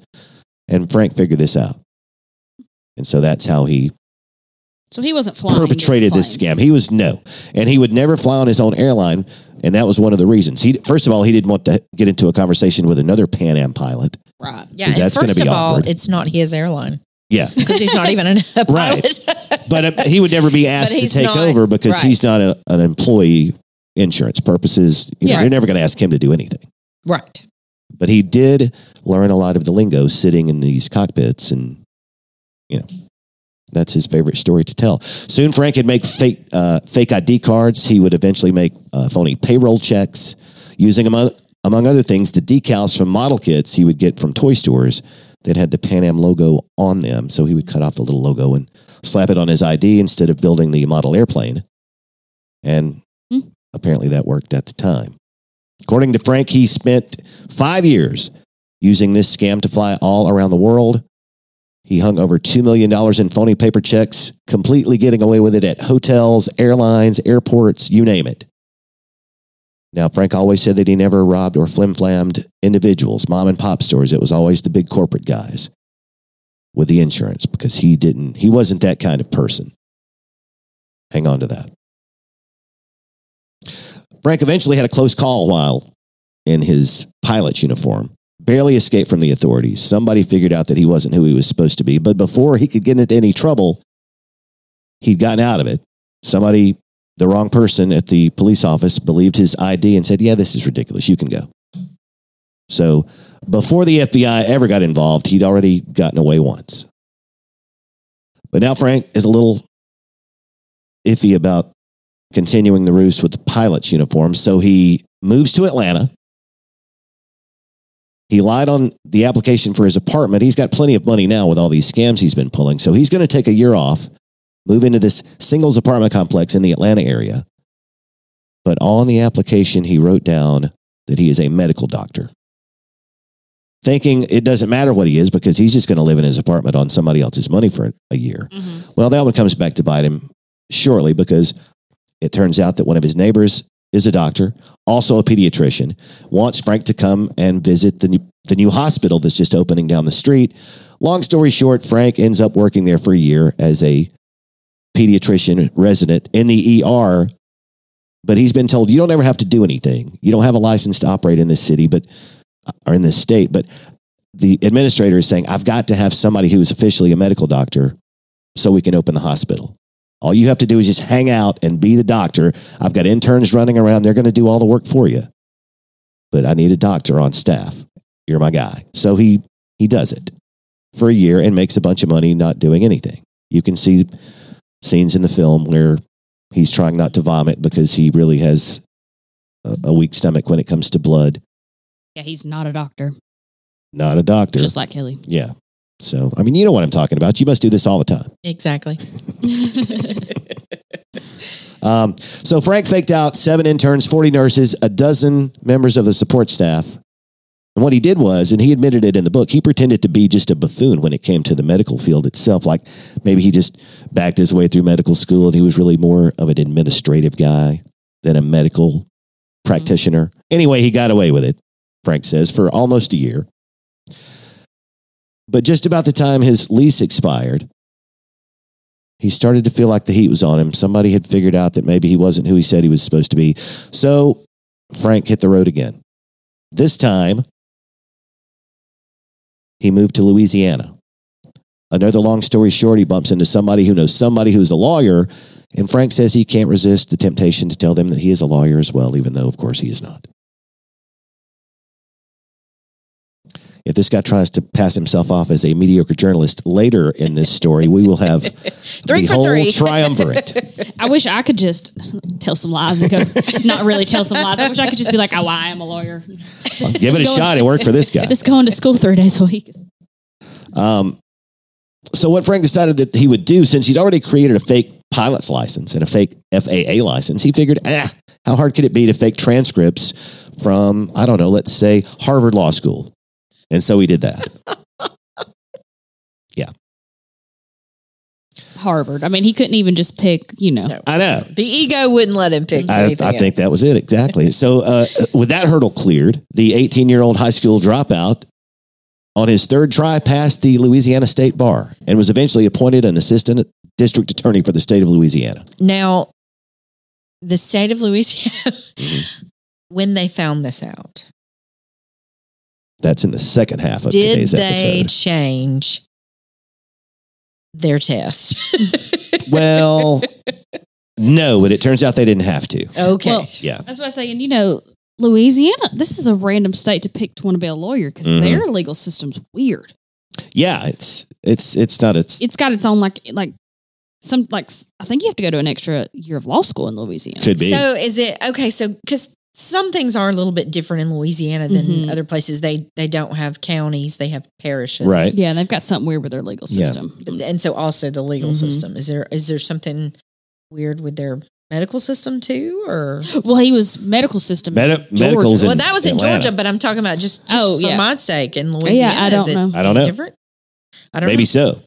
A: And Frank figured this out. And so that's how he
C: So he wasn't flying.
A: perpetrated this scam. He was no, and he would never fly on his own airline, and that was one of the reasons. He first of all he didn't want to get into a conversation with another Pan Am pilot.
C: Right.
B: Yeah. and
A: that's gonna
B: first
A: be
B: of all,
A: awkward.
B: it's not his airline
A: Yeah,
B: because he's not even an
A: Right. but uh, he would never be asked to take
B: not-
A: over because
B: right.
A: he's not a, an employee. Insurance purposes, you know,
C: Yeah.
A: you're never going to ask him to do anything.
B: right.
A: But he did learn a lot of the lingo sitting in these cockpits, and you know, that's his favorite story to tell. Soon, Frank would make fake uh, fake ID cards. He would eventually make uh, phony payroll checks using among among other things the decals from model kits he would get from toy stores that had the Pan Am logo on them. So he would cut off the little logo and slap it on his ID instead of building the model airplane. And
C: Hmm.
A: apparently that worked at the time. According to Frank, he spent five years using this scam to fly all around the world. He hung over $2 million in phony paper checks, completely getting away with it at hotels, airlines, airports, you name it. Now, Frank always said that he never robbed or flim flammed individuals, mom and pop stores. It was always the big corporate guys with the insurance because he didn't, he wasn't that kind of person. Hang on to that. Frank eventually had a close call while in his pilot's uniform. Barely escaped from the authorities. Somebody figured out that he wasn't who he was supposed to be. But before he could get into any trouble, he'd gotten out of it. Somebody, the wrong person at the police office, believed his ID and said, Yeah, this is ridiculous. You can go. So before the FBI ever got involved, he'd already gotten away once. But now Frank is a little iffy about continuing the ruse with the pilot's uniform. So he moves to Atlanta. He lied on the application for his apartment. He's got plenty of money now with all these scams he's been pulling. So he's going to take a year off, move into this singles apartment complex in the Atlanta area. But on the application, he wrote down that he is a medical doctor, thinking it doesn't matter what he is because he's just going to live in his apartment on somebody else's money for a year.
C: Mhm.
A: Well, that one comes back to bite him shortly because it turns out that one of his neighbors is a doctor, also a pediatrician, wants Frank to come and visit the new, the new hospital that's just opening down the street. Long story short, Frank ends up working there for a year as a pediatrician resident in the ER. But he's been told you don't ever have to do anything. You don't have a license to operate in this city, but or in this state. But the administrator is saying, I've got to have somebody who is officially a medical doctor so we can open the hospital. All you have to do is just hang out and be the doctor. I've got interns running around. They're going to do all the work for you. But I need a doctor on staff. You're my guy. So he, he does it for a year and makes a bunch of money not doing anything. You can see scenes in the film where he's trying not to vomit because he really has a, a weak stomach when it comes to blood.
C: Yeah, he's not a doctor,
A: Not a doctor.
C: just like Kelly.
A: yeah. So, I mean, you know what I'm talking about. You must do this all the time.
B: Exactly.
A: Um, so Frank faked out seven interns, 40 nurses, a dozen members of the support staff. And what he did was, and he admitted it in the book, he pretended to be just a buffoon when it came to the medical field itself. Like maybe he just backed his way through medical school and he was really more of an administrative guy than a medical practitioner. Anyway, he got away with it, Frank says, for almost a year. But just about the time his lease expired, he started to feel like the heat was on him. Somebody had figured out that maybe he wasn't who he said he was supposed to be. So Frank hit the road again. This time, he moved to Louisiana. Another long story short, he bumps into somebody who knows somebody who's a lawyer. And Frank says he can't resist the temptation to tell them that he is a lawyer as well, even though, of course, he is not. If this guy tries to pass himself off as a mediocre journalist later in this story, we will have
B: Three
A: the whole
B: three.
A: triumvirate.
C: I wish I could just tell some lies and go, not really tell some lies. I wish I could just be like, oh, I am a lawyer.
A: Give it a shot. It worked for this guy.
C: Just going to school three days a week.
A: Um, so what Frank decided that he would do, since he'd already created a fake pilot's license and a fake FAA license, he figured, ah, how hard could it be to fake transcripts from, I don't know, let's say Harvard Law School? And so we did that. yeah.
C: Harvard. I mean, he couldn't even just pick, you know.
B: No.
A: I know.
B: The ego wouldn't let him pick
A: I, I think that was it. Exactly. so uh, uh with that hurdle cleared, the 18 year old high school dropout on his third try passed the Louisiana State Bar and was eventually appointed an assistant district attorney for the state of Louisiana.
B: Now, the state of Louisiana,
A: mm-hmm.
B: when they found this out,
A: that's in the second half of
B: did
A: today's episode.
B: Did they change their test?
A: Well, no, but it turns out they didn't have to.
B: okay.
C: Well,
A: Yeah.
C: That's what I'm saying. You know, Louisiana, this is a random state to pick to want to be a lawyer because
A: Mhm.
C: their legal system's weird.
A: Yeah, it's it's it's not it's
C: It's got its own like like some like I think you have to go to an extra year of law school in Louisiana.
A: could be.
B: So is it okay? So because some things are a little bit different in Louisiana than
C: Mhm.
B: other places. They they don't have counties; they have parishes,
A: Right.
C: Yeah, they've got something weird with their legal
A: Yeah.
C: system.
B: And so also the legal
C: Mhm.
B: system. Is there is there something weird with their medical system too, or
C: Well, he was medical system. in
A: Medi-
C: Georgia.
A: medical's
B: well that was in
A: Atlanta.
B: Georgia, but I'm talking about just, just
C: Oh,
B: for
C: yeah.
B: my sake in Louisiana.
C: Yeah,
B: I
C: don't
B: it
C: know.
A: I don't know.
B: Different. I don't
A: Maybe
B: know.
A: so.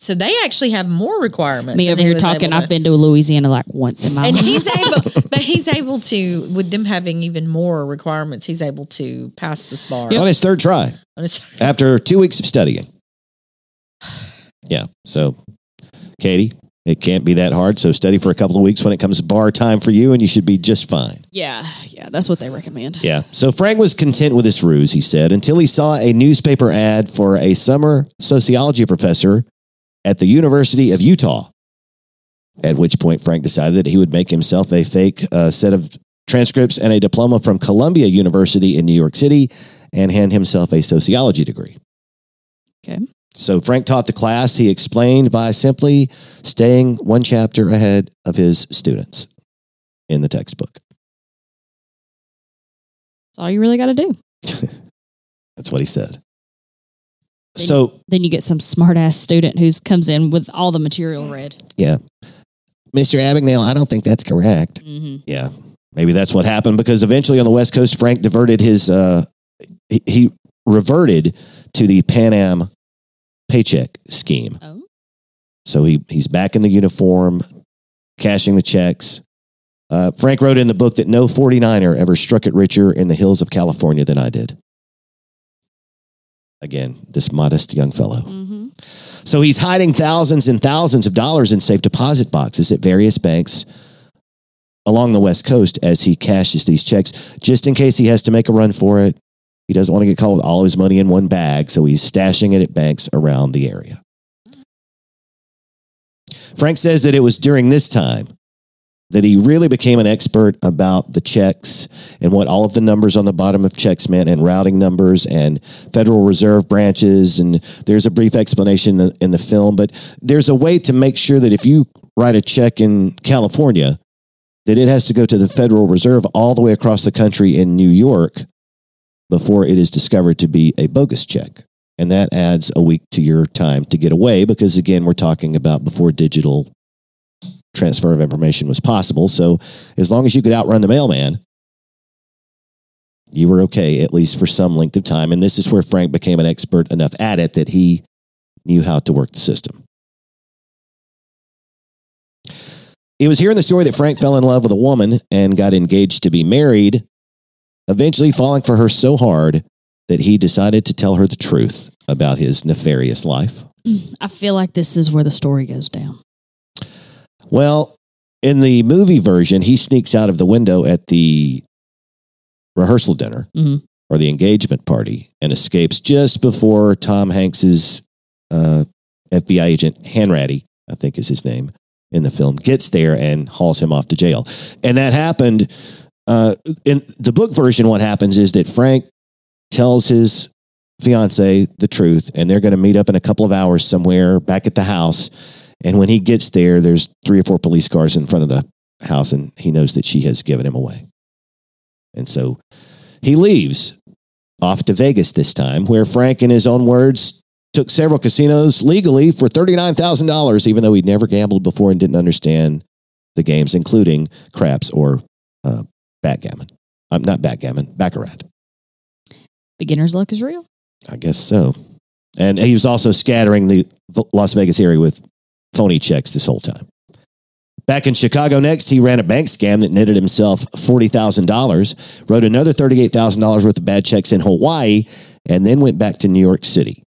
B: So they actually have more requirements.
C: Me over here talking.
B: to-
C: I've been to Louisiana like once in my
B: and
C: life.
B: he's able, but he's able to, with them having even more requirements, he's able to pass this bar.
A: On his third try.
B: On his-
A: after two weeks of studying. Yeah. So, Katie, it can't be that hard. So, study for a couple of weeks when it comes to bar time for you, and you should be just fine.
C: yeah, yeah, that's what they recommend.
A: Yeah. So, Frank was content with this ruse, he said, until he saw a newspaper ad for a summer sociology professor at the University of Utah. At which point, Frank decided that he would make himself a fake uh, set of transcripts and a diploma from Columbia University in New York City and hand himself a sociology degree.
C: Okay.
A: So Frank taught the class. He explained by simply staying one chapter ahead of his students in the textbook.
C: That's all you really got to do.
A: That's what he said.
C: Then-
A: So,
C: Then you get some smart ass student who comes in with all the material read. Yeah.
A: Mr. Abagnale, I don't think that's correct.
C: Mm-hmm.
A: Yeah, maybe that's what happened because eventually on the West Coast, Frank diverted his, uh, he, he reverted to the Pan Am paycheck scheme.
C: Oh,
A: So he he's back in the uniform, cashing the checks. Uh, Frank wrote in the book that no 49er ever struck it richer in the hills of California than I did. Again, this modest young fellow.
C: mm-hmm.
A: So he's hiding thousands and thousands of dollars in safe deposit boxes at various banks along the West Coast as he cashes these checks, just in case he has to make a run for it. He doesn't want to get caught with all his money in one bag, so he's stashing it at banks around the area. Frank says that it was during this time that he really became an expert about the checks and what all of the numbers on the bottom of checks meant and routing numbers and Federal Reserve branches. And there's a brief explanation in the, film, but there's a way to make sure that if you write a check in California, that it has to go to the Federal Reserve all the way across the country in New York before it is discovered to be a bogus check. And that adds a week to your time to get away because, again, we're talking about before digital transfer of information was possible. So as long as you could outrun the mailman, you were okay, at least for some length of time. And this is where Frank became an expert enough at it that he knew how to work the system. It was here in the story that Frank fell in love with a woman and got engaged to be married, eventually falling for her so hard that he decided to tell her the truth about his nefarious life.
C: I feel like this is where the story goes down.
A: Well, in the movie version, he sneaks out of the window at the rehearsal dinner
C: Mhm.
A: or the engagement party and escapes just before Tom Hanks's uh, FBI agent Hanratty, I think is his name in the film, gets there and hauls him off to jail. And that happened uh, in the book version. What happens is that Frank tells his fiance the truth, and they're going to meet up in a couple of hours somewhere back at the house. And when he gets there, there's three or four police cars in front of the house, and he knows that she has given him away. And so he leaves off to Vegas this time, where Frank, in his own words, took several casinos legally for $39,000, even though he'd never gambled before and didn't understand the games, including craps or uh, backgammon. I'm not backgammon, baccarat.
C: Beginner's luck is real.
A: I guess so. And he was also scattering the Las Vegas area with phony checks this whole time. Back in Chicago next, he ran a bank scam that netted himself $40,000, wrote another $38,000 worth of bad checks in Hawaii, and then went back to New York City.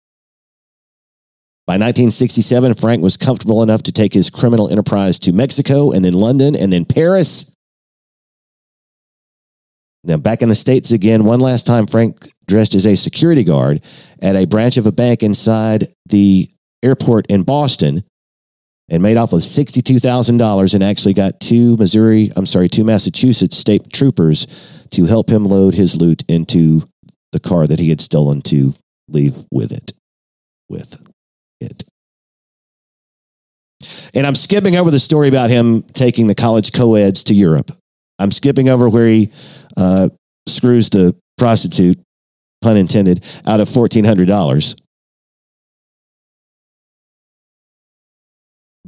A: By 1967, Frank was comfortable enough to take his criminal enterprise to Mexico and then London and then Paris. Now, back in the States again, one last time, Frank dressed as a security guard at a branch of a bank inside the airport in Boston and made off with $62,000 and actually got two Missouri, I'm sorry, two Massachusetts state troopers to help him load his loot into the car that he had stolen to leave with it. With it. And I'm skipping over the story about him taking the college co-eds to Europe. I'm skipping over where he uh, screws the prostitute, pun intended, out of $1,400.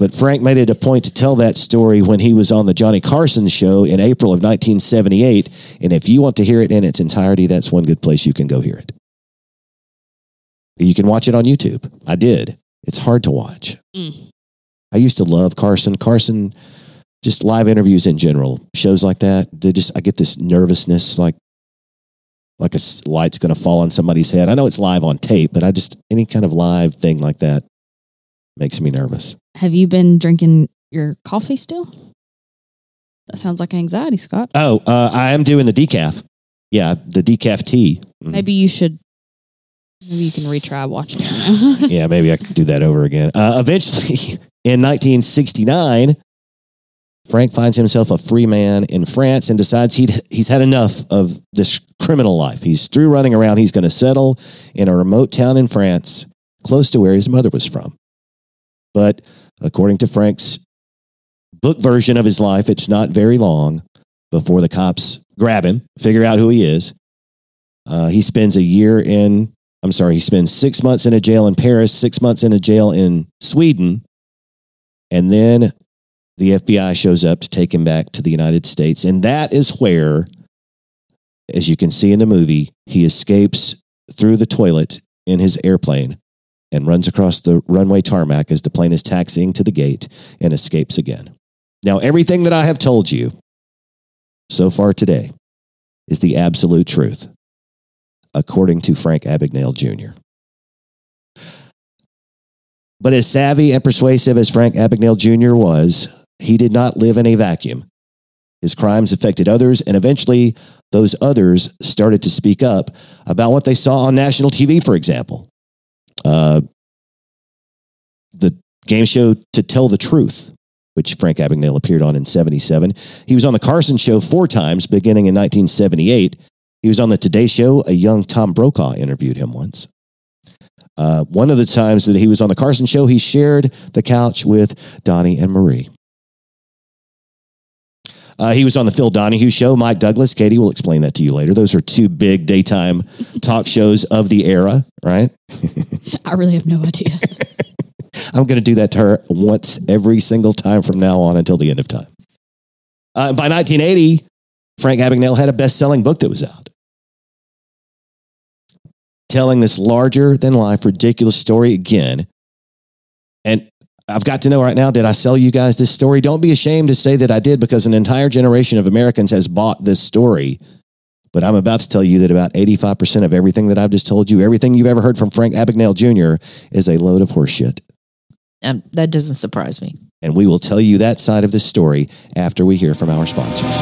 A: But Frank made it a point to tell that story when he was on the Johnny Carson show in April of 1978. And if you want to hear it in its entirety, that's one good place you can go hear it. You can watch it on YouTube. I did. It's hard to watch.
C: Mm.
A: I used to love Carson. Carson, just live interviews in general, shows like that. They just, I get this nervousness, like, like a light's going to fall on somebody's head. I know it's live on tape, but I just any kind of live thing like that makes me nervous.
C: Have you been drinking your coffee still? That sounds like anxiety, Scott.
A: Oh, uh, I am doing the decaf. Yeah, the decaf tea. Mhm.
C: Maybe you should. Maybe you can retry watching it now.
A: yeah, maybe I could do that over again. Uh, eventually, in 1969, Frank finds himself a free man in France and decides he'd, he's had enough of this criminal life. He's through running around. He's going to settle in a remote town in France, close to where his mother was from. But according to Frank's book version of his life, it's not very long before the cops grab him, figure out who he is. Uh, he spends a year in I'm sorry, he spends six months in a jail in Paris, six months in a jail in Sweden, and then the FBI shows up to take him back to the United States. And that is where, as you can see in the movie, he escapes through the toilet in his airplane and runs across the runway tarmac as the plane is taxiing to the gate and escapes again. Now, everything that I have told you so far today is the absolute truth according to Frank Abagnale Jr. But as savvy and persuasive as Frank Abagnale Jr. was, he did not live in a vacuum. His crimes affected others, and eventually those others started to speak up about what they saw on national TV, for example. Uh, the game show To Tell the Truth, which Frank Abagnale appeared on in 77. He was on The Carson Show four times, beginning in 1978. He was on the Today Show. A young Tom Brokaw interviewed him once. Uh, one of the times that he was on the Carson Show, he shared the couch with Donnie and Marie. Uh, he was on the Phil Donahue Show. Mike Douglas, Katie will explain that to you later. Those are two big daytime talk shows of the era, right?
C: I really have no idea.
A: I'm going to do that to her once every single time from now on until the end of time. Uh, by 1980, Frank Abagnale had a best selling book that was out telling this larger than life, ridiculous story again. And I've got to know right now, did I sell you guys this story? Don't be ashamed to say that I did because an entire generation of Americans has bought this story. But I'm about to tell you that about 85% of everything that I've just told you, everything you've ever heard from Frank Abagnale Jr., is a load of horseshit.
B: Um, that doesn't surprise me.
A: And we will tell you that side of this story after we hear from our sponsors.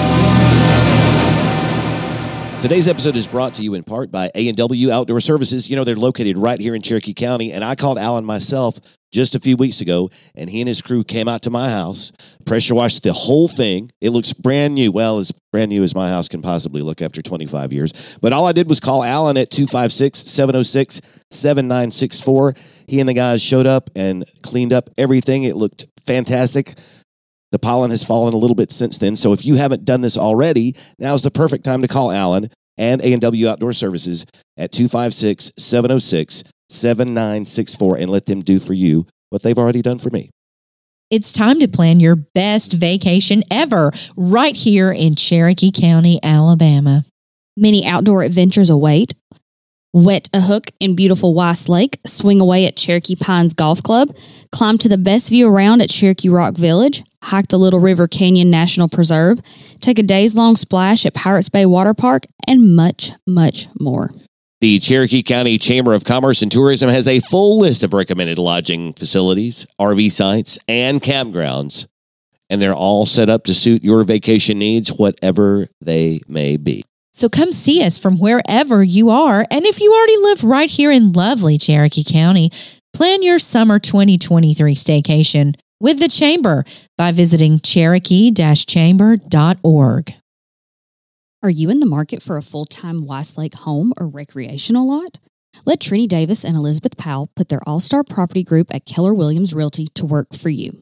A: Today's episode is brought to you in part by A&W Outdoor Services. You know, they're located right here in Cherokee County, and I called Alan myself just a few weeks ago, and he and his crew came out to my house, pressure washed the whole thing. It looks brand new. Well, as brand new as my house can possibly look after 25 years. But all I did was call Alan at 256 706 7964. He and the guys showed up and cleaned up everything. It looked fantastic. The pollen has fallen a little bit since then. So if you haven't done this already, now's the perfect time to call Alan and A&W Outdoor Services at oh 256-706-7964 and let them do for you what they've already done for me.
B: It's time to plan your best vacation ever right here in Cherokee County, Alabama.
C: Many outdoor adventures await. Wet a hook in beautiful Weiss Lake, swing away at Cherokee Pines Golf Club, climb to the best view around at Cherokee Rock Village, hike the Little River Canyon National Preserve, take a days long splash at Pirates Bay Water Park, and much, much more.
A: The Cherokee County Chamber of Commerce and Tourism has a full list of recommended lodging facilities, RV sites, and campgrounds, and they're all set up to suit your vacation needs, whatever they may be.
B: So come see us from wherever you are. And if you already live right here in lovely Cherokee County, plan your summer 2023 staycation with the Chamber by visiting cherokee chamber.org.
C: Are you in the market for a full time Weiss Lake home or recreational lot? Let Trini Davis and Elizabeth Powell put their all star property group at Keller Williams Realty to work for you.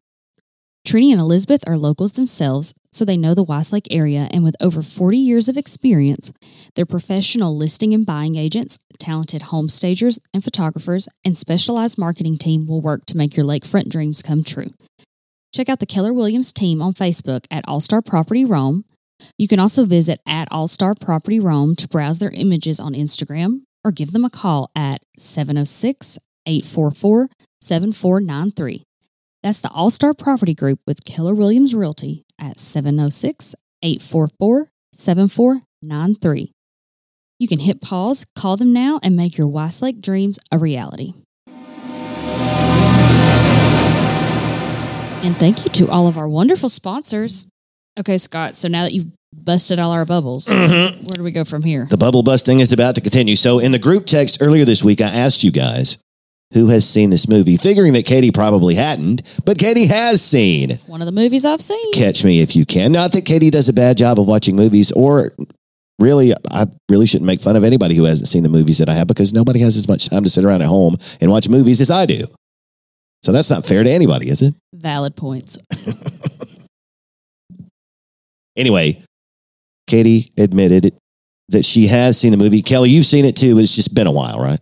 C: Trini and Elizabeth are locals themselves, so they know the Weiss Lake area, and with over 40 years of experience, they're professional listing and buying agents, talented home stagers and photographers, and specialized marketing team will work to make your lakefront dreams come true. Check out the Keller Williams team on Facebook at All Star Property Rome. You can also visit at All Star Property Rome to browse their images on Instagram or give them a call at 706 844 7493. That's the All Star Property Group with Keller Williams Realty at 706 844 7493. You can hit pause, call them now, and make your Weiss Lake dreams a reality. And thank you to all of our wonderful sponsors. Okay, Scott, so now that you've busted all our bubbles, mm-hmm. where do we go from here?
A: The bubble busting is about to continue. So, in the group text earlier this week, I asked you guys who has seen this movie, figuring that Katie probably hadn't, but Katie has seen.
C: One of the movies I've seen.
A: Catch Me If You Can. Not that Katie does a bad job of watching movies, or really, I really shouldn't make fun of anybody who hasn't seen the movies that I have because nobody has as much time to sit around at home and watch movies as I do. So that's not fair to anybody, is it?
C: Valid points.
A: Anyway, Katie admitted that she has seen the movie. Kelly, you've seen it too, but it's just been a while, right?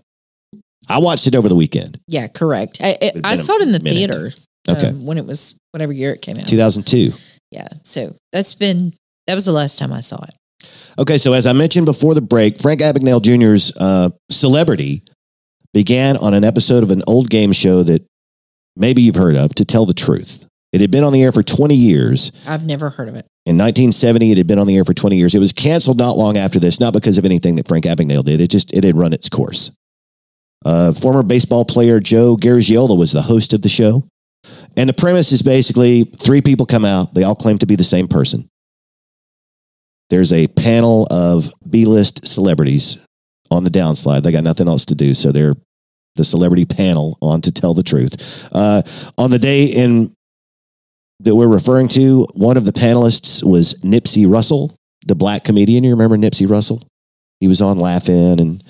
A: I watched it over the weekend,
B: Yeah, correct. I,
A: It's
B: I, I
A: been a
B: saw it in the
A: minute.
B: theater
A: Okay.
B: um, when it was whatever year it came out.
A: 2002.
B: Yeah, so that's been that was the last time I saw it.
A: Okay, so as I mentioned before the break, Frank Abagnale Jr.'s uh, celebrity began on an episode of an old game show that maybe you've heard of, To Tell the Truth. It had been on the air for 20 years.
B: I've never heard of it.
A: In 1970, it had been on the air for 20 years. It was canceled not long after this, not because of anything that Frank Abagnale did. It just it had run its course. Uh, former baseball player Joe Garagiola was the host of the show, and the premise is basically three people come out. They all claim to be the same person. There's a panel of B-list celebrities on the downslide. They got nothing else to do, so they're the celebrity panel on to tell the truth. Uh, on the day in that we're referring to, one of the panelists was Nipsey Russell, the black comedian. You remember Nipsey Russell? He was on Laugh-In and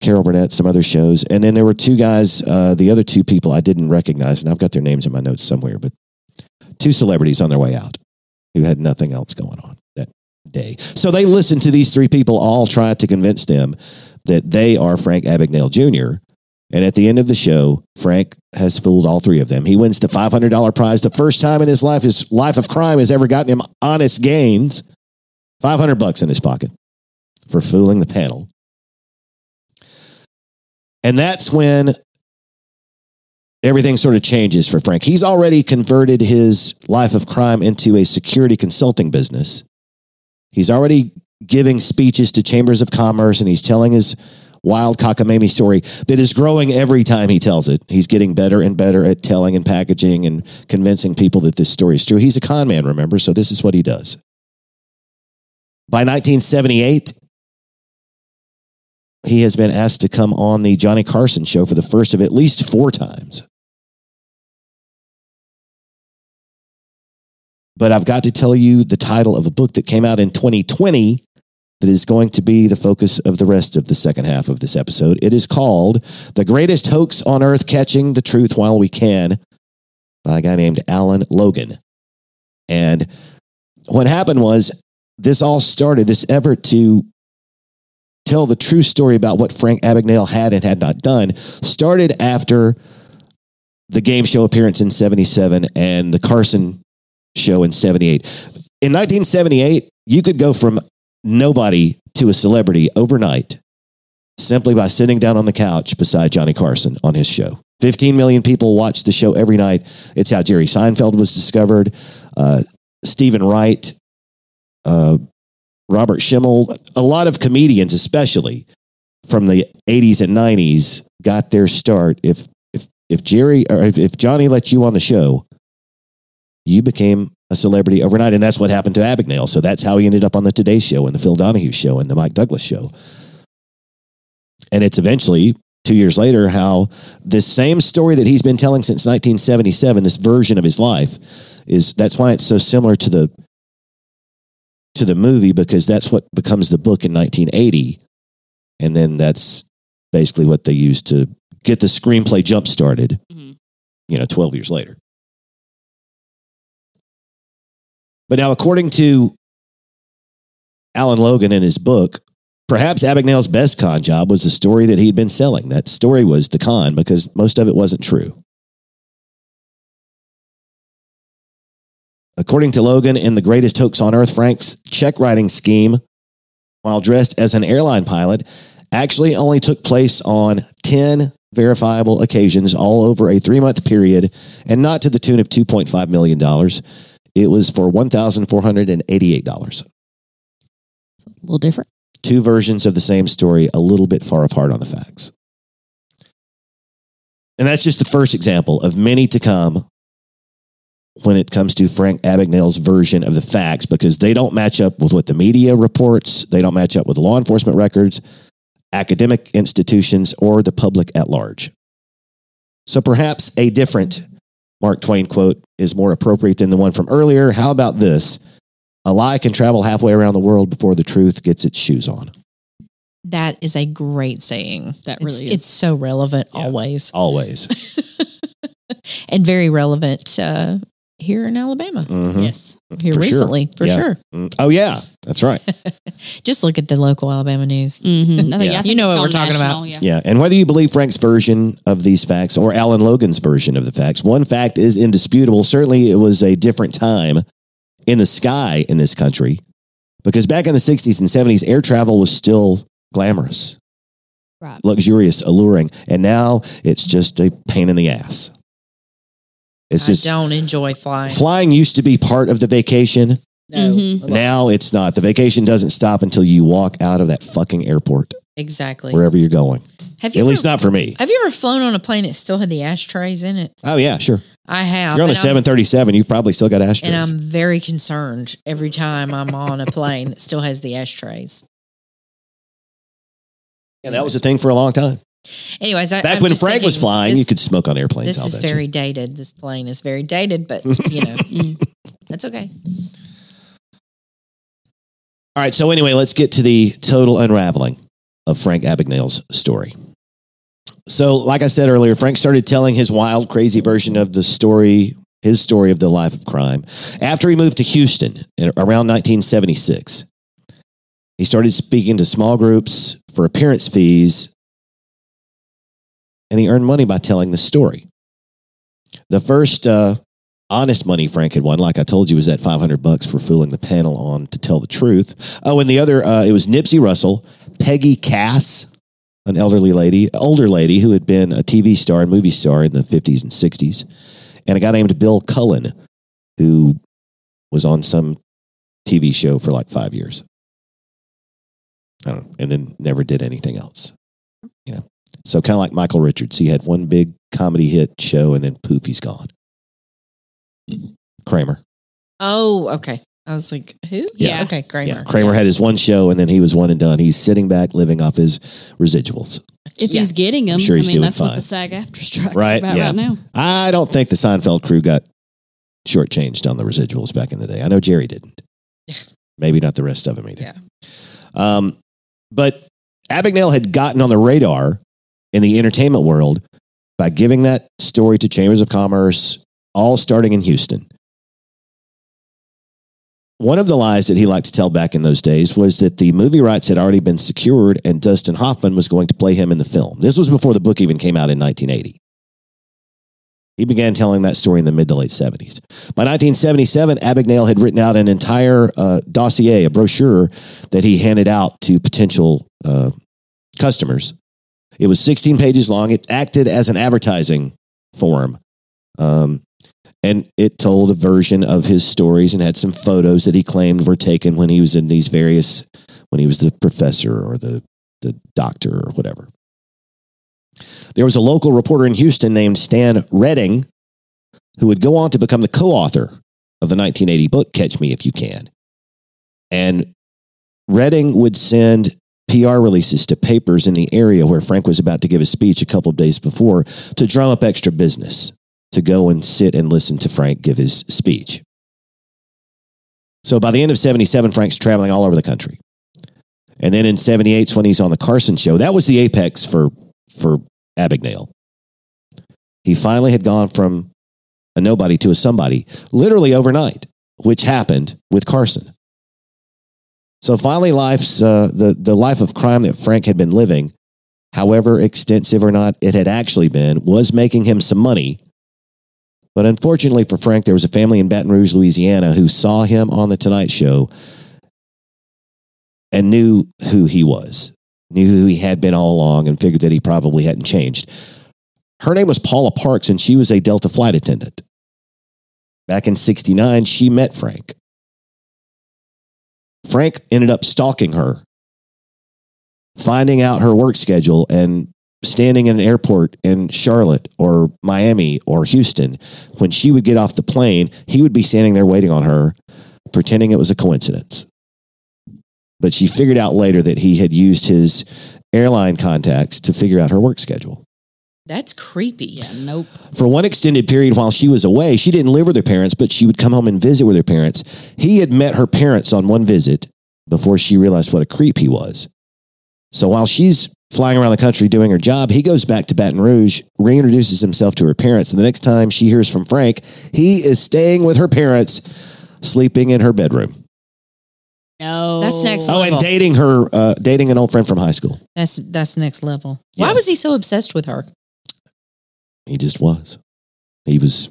A: Carol Burnett, some other shows. And then there were two guys, uh, the other two people I didn't recognize, and I've got their names in my notes somewhere, but two celebrities on their way out who had nothing else going on that day. So they listened to these three people all try to convince them that they are Frank Abagnale Jr. And at the end of the show, Frank has fooled all three of them. He wins the $500 prize, the first time in his life his life of crime has ever gotten him honest gains. 500 bucks in his pocket for fooling the panel. And that's when everything sort of changes for Frank. He's already converted his life of crime into a security consulting business. He's already giving speeches to chambers of commerce and he's telling his wild cockamamie story that is growing every time he tells it. He's getting better and better at telling and packaging and convincing people that this story is true. He's a con man, remember? So this is what he does. By 1978, he has been asked to come on the Johnny Carson show for the first of at least four times. But I've got to tell you the title of a book that came out in 2020 that is going to be the focus of the rest of the second half of this episode. It is called The Greatest Hoax on Earth Catching the Truth While We Can by a guy named Alan Logan. And what happened was this all started, this effort to tell the true story about what Frank Abagnale had and had not done started after the game show appearance in 77 and the Carson show in 78. In 1978, you could go from nobody to a celebrity overnight simply by sitting down on the couch beside Johnny Carson on his show. 15 million people watch the show every night. It's how Jerry Seinfeld was discovered. Uh, Steven Wright, uh, Robert Schimmel, a lot of comedians, especially from the 80s and 90s, got their start. If if if Jerry or if, if Johnny let you on the show, you became a celebrity overnight, and that's what happened to Abagnale. So that's how he ended up on the Today Show and the Phil Donahue Show and the Mike Douglas Show. And it's eventually two years later how this same story that he's been telling since 1977, this version of his life, is that's why it's so similar to the to the movie because that's what becomes the book in 1980, and then that's basically what they used to get the screenplay jump started.
C: Mhm.
A: You know, 12 years later. But now, according to Alan Logan in his book, perhaps Abagnale's best con job was the story that he'd been selling. That story was the con because most of it wasn't true. According to Logan, in The Greatest Hoax on Earth, Frank's check writing scheme, while dressed as an airline pilot, actually only took place on 10 verifiable occasions all over a three month period and not to the tune of $2.5 million. It was for $1,488.
C: A little different.
A: Two versions of the same story, a little bit far apart on the facts. And that's just the first example of many to come when it comes to Frank Abagnale's version of the facts because they don't match up with what the media reports, they don't match up with law enforcement records, academic institutions, or the public at large. So perhaps a different Mark Twain quote is more appropriate than the one from earlier. How about this? A lie can travel halfway around the world before the truth gets its shoes on.
B: That is a great saying.
C: That
B: It's-
C: really is.
B: It's so relevant
A: Yeah.
B: always
A: Always.
B: and very relevant uh, here in Alabama.
A: Mhm.
C: Yes.
B: Here
A: For sure.
B: recently, for
A: Yeah.
B: sure.
A: Mm. Oh, yeah. That's right.
B: Just look at the local Alabama news.
C: Mm-hmm. I think,
A: Yeah.
C: I
B: You know what we're
C: gone
B: talking about.
C: Yeah.
A: Yeah. And whether you believe Frank's version of these facts or Alan Logan's version of the facts, one fact is indisputable. Certainly, it was a different time in the sky in this country because back in the 60s and 70s, air travel was still glamorous,
C: Right.
A: luxurious, alluring. And now it's just a pain in the ass. It's
B: I
A: just
B: don't enjoy flying.
A: flying used to be part of the vacation.
B: no.
C: Mhm.
A: Now it's not. The vacation doesn't stop until you walk out of that fucking airport,
B: Exactly.
A: wherever you're going.
B: Have you
A: At
B: ever,
A: least not for me.
B: Have you ever flown on a plane that still had the ashtrays in it?
A: Oh, yeah, sure.
B: I have.
A: You're on a
B: and I'm-
A: 737. You've probably still got ashtrays.
B: And I'm very concerned every time I'm on a plane that still has the ashtrays.
A: yeah, that was a thing for a long time.
B: Anyways, I,
A: Back
B: I'm
A: when Frank was flying,
B: this,
A: you could smoke on airplanes.
B: This is very dated. This plane is very dated, but you know, mm, that's okay.
A: All right. So anyway, let's get to the total unraveling of Frank Abagnale's story. So, like I said earlier, Frank started telling his wild, crazy version of the story, his story of the life of crime, after he moved to Houston around 1976. He started speaking to small groups for appearance fees, and he earned money by telling the story. The first uh, honest money Frank had won, like I told you, was that 500 bucks for fooling the panel on to tell the truth. Oh, and the other, uh, it was Nipsey Russell, Peggy Cass, an elderly lady, older lady who had been a TV star and movie star in the 50s and 60s, and a guy named Bill Cullen, who was on some TV show for like five years. I don't know, and then never did anything else. You know, so kind of like Michael Richards, he had one big comedy hit show, and then poof, he's gone. Kramer.
B: Oh, okay. I was like, who?
A: Yeah.
B: Okay, Kramer.
A: Yeah, Kramer had his one show, and then he was one and done. He's sitting back, living off his residuals.
C: If
B: Yeah.
C: he's getting them,
A: sure he's
C: I mean,
A: doing
C: that's what
A: fine.
C: the SAG-AFTRA strikes
A: Right,
C: about
A: yeah.
C: right now.
A: I don't think the Seinfeld crew got shortchanged on the residuals back in the day. I know Jerry didn't. Maybe not the rest of them either.
B: Yeah.
A: Um, but Abagnale had gotten on the radar in the entertainment world by giving that story to Chambers of Commerce, all starting in Houston. One of the lies that he liked to tell back in those days was that the movie rights had already been secured and Dustin Hoffman was going to play him in the film. This was before the book even came out in 1980. He began telling that story in the mid to late 70s. By 1977, Abagnale had written out an entire uh, dossier, a brochure that he handed out to potential uh, customers. It was 16 pages long. It acted as an advertising form. Um, and it told a version of his stories and had some photos that he claimed were taken when he was in these various, when he was the professor or the, the doctor or whatever. There was a local reporter in Houston named Stan Redding who would go on to become the co author of the 1980 book, Catch Me If You Can. And Redding would send PR releases to papers in the area where Frank was about to give a speech a couple of days before to drum up extra business to go and sit and listen to Frank give his speech. So by the end of 77, Frank's traveling all over the country. And then in 78 when he's on the Carson show. That was the apex for, for Abagnale. He finally had gone from a nobody to a somebody literally overnight, which happened with Carson. So finally, life's uh, the the life of crime that Frank had been living, however extensive or not it had actually been, was making him some money. But unfortunately for Frank, there was a family in Baton Rouge, Louisiana, who saw him on the Tonight Show and knew who he was, knew who he had been all along, and figured that he probably hadn't changed. Her name was Paula Parks, and she was a Delta flight attendant. Back in 69, she met Frank. Frank ended up stalking her, finding out her work schedule, and standing in an airport in Charlotte or Miami or Houston. When she would get off the plane, he would be standing there waiting on her, pretending it was a coincidence. But she figured out later that he had used his airline contacts to figure out her work schedule.
B: That's creepy.
C: Yeah, nope.
A: For one extended period while she was away, she didn't live with her parents, but she would come home and visit with her parents. He had met her parents on one visit before she realized what a creep he was. So while she's flying around the country doing her job, he goes back to Baton Rouge, reintroduces himself to her parents, and the next time she hears from Frank, he is staying with her parents, sleeping in her bedroom.
C: No.
B: That's next
A: Oh, and dating her, uh, dating an old friend from high school.
B: That's that's next level. Why was he so obsessed with her?
A: He just was. He was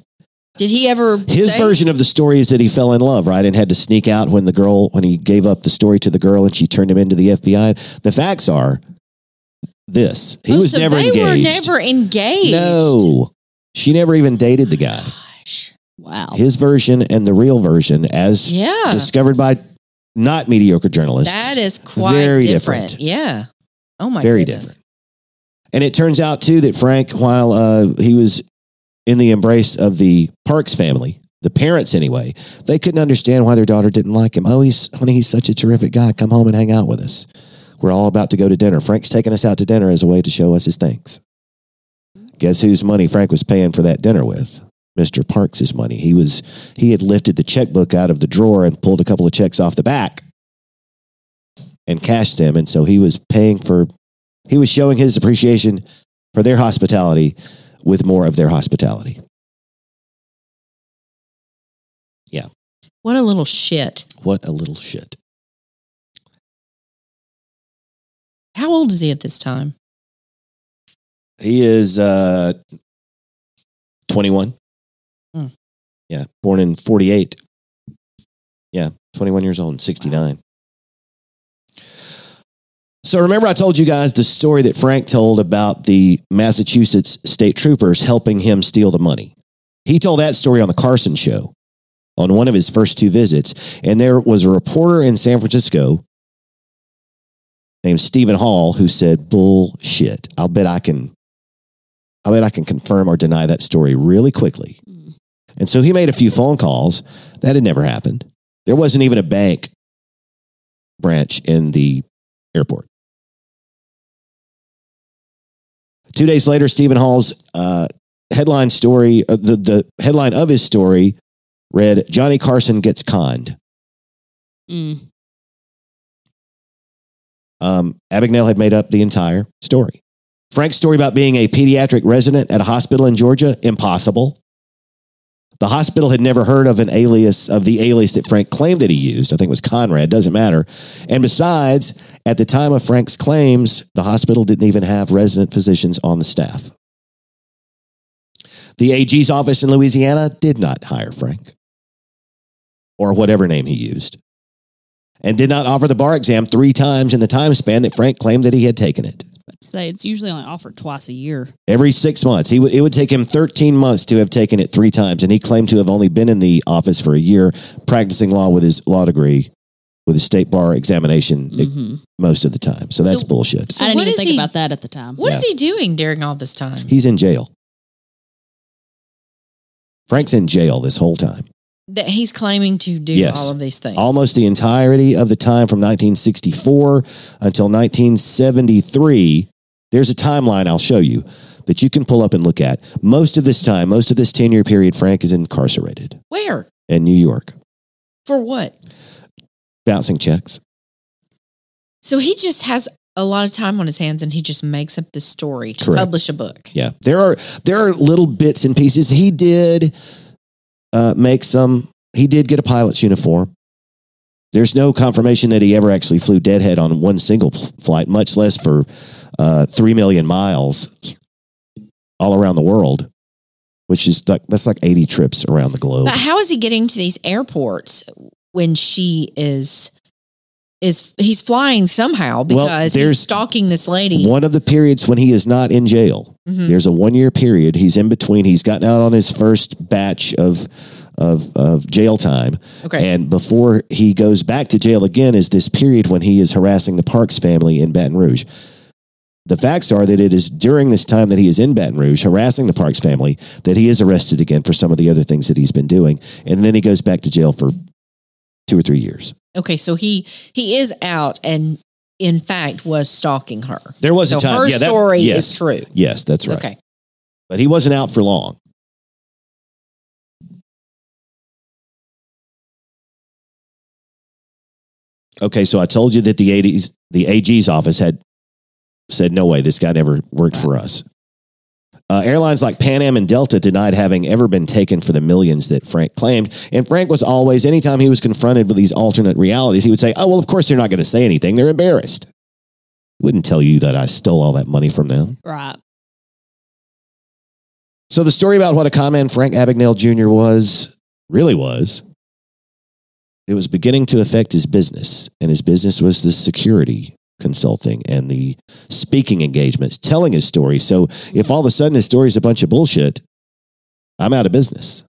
B: Did he ever
A: His
B: say-
A: version of the story is that he fell in love, right? And had to sneak out when the girl, when he gave up the story to the girl and she turned him into the FBI. The facts are this. He
B: Oh,
A: was
B: so
A: never
B: they
A: engaged.
B: were never engaged.
A: No. She never even dated the guy.
B: Gosh.
C: wow.
A: His version and the real version, as
B: Yeah.
A: discovered by not mediocre journalists.
B: That is quite
A: Very
B: different.
A: different.
B: Yeah. Oh my God.
A: very
B: goodness.
A: different. And it turns out too that Frank, while uh, he was in the embrace of the Parks family, the parents anyway, they couldn't understand why their daughter didn't like him. Oh, he's honey, he's such a terrific guy. Come home and hang out with us. We're all about to go to dinner. Frank's taking us out to dinner as a way to show us his thanks. Guess whose money Frank was paying for that dinner with? Mr. Parks's money. He was he had lifted the checkbook out of the drawer and pulled a couple of checks off the back and cashed them. And so he was paying for he was showing his appreciation for their hospitality with more of their hospitality. Yeah.
B: What a little shit.
A: What a little shit.
B: How old is he at this time?
A: He is uh 21.
B: Hmm.
A: Yeah, born in 48. Yeah, 21 years old, 69. So remember I told you guys the story that Frank told about the Massachusetts state troopers helping him steal the money. He told that story on the Carson show on one of his first two visits and there was a reporter in San Francisco named Stephen Hall who said bullshit. I'll bet I can I bet I can confirm or deny that story really quickly.
C: Mm.
A: And so he made a few phone calls. That had never happened. There wasn't even a bank branch in the airport. Two days later, Stephen Hall's uh, headline story, uh, the, the headline of his story read Johnny Carson gets conned.
C: Mm.
A: Um, Abagnale had made up the entire story. Frank's story about being a pediatric resident at a hospital in Georgia, impossible. The hospital had never heard of an alias of the alias that Frank claimed that he used. I think it was Conrad, doesn't matter. And besides, at the time of Frank's claims, the hospital didn't even have resident physicians on the staff. The AG's office in Louisiana did not hire Frank or whatever name he used and did not offer the bar exam three times in the time span that Frank claimed that he had taken it.
C: Say it's usually only offered twice a year.
A: Every six months, he would it would take him 13 months to have taken it three times, and he claimed to have only been in the office for a year, practicing law with his law degree, with his state bar examination
C: hmm
A: most of the time. So that's
B: So-
A: bullshit.
B: So
C: I didn't even think
B: he-
C: about that at the time.
B: What is
A: Yeah.
B: he doing during all this time?
A: He's in jail. Frank's in jail this whole time.
B: That he's claiming to do
A: Yes.
B: all of these things.
A: Almost the entirety of the time from 1964 until 1973. There's a timeline I'll show you that you can pull up and look at. Most of this time, most of this 10 year period, Frank is incarcerated
B: Where?
A: in New York,
B: For what?
A: bouncing checks.
B: So he just has a lot of time on his hands and he just makes up this story to
A: Correct.
B: publish a book.
A: Yeah, there are there are little bits and pieces. He did uh, make some. He did get a pilot's uniform. There's no confirmation that he ever actually flew deadhead on one single flight, much less for uh, three million miles all around the world, which is like that's like 80 trips around the globe.
B: But how is he getting to these airports when she is is he's flying somehow
A: Well,
B: because
A: there's
B: he's stalking this lady?
A: One of the periods when he is not in jail.
B: Mhm.
A: There's a one year period. He's in between. He's gotten out on his first batch of of, of jail time.
B: Okay.
A: And before he goes back to jail again is this period when he is harassing the Parks family in Baton Rouge. The facts are that it is during this time that he is in Baton Rouge harassing the Parks family that he is arrested again for some of the other things that he's been doing. And then he goes back to jail for two or three years.
B: Okay, so he he is out and in fact was stalking her.
A: There was
B: So
A: a time.
B: her
A: yeah, that-
B: story
A: yes,
B: is true.
A: Yes, that's right.
B: Okay.
A: But he wasn't out for long. Okay, so I told you that the 80s, the AG's office had said, no way, this guy never worked for us. Uh, airlines like Pan Am and Delta denied having ever been taken for the millions that Frank claimed. And Frank was always, anytime he was confronted with these alternate realities, he would say, oh, well, of course they're not going to say anything. They're embarrassed. Wouldn't tell you that I stole all that money from them.
C: Right.
A: So the story about what a con man Frank Abagnale Jr. was really was it was beginning to affect his business, and his business was the security consulting and the speaking engagements, telling his story. So if all of a sudden his story is a bunch of bullshit, I'm out of business.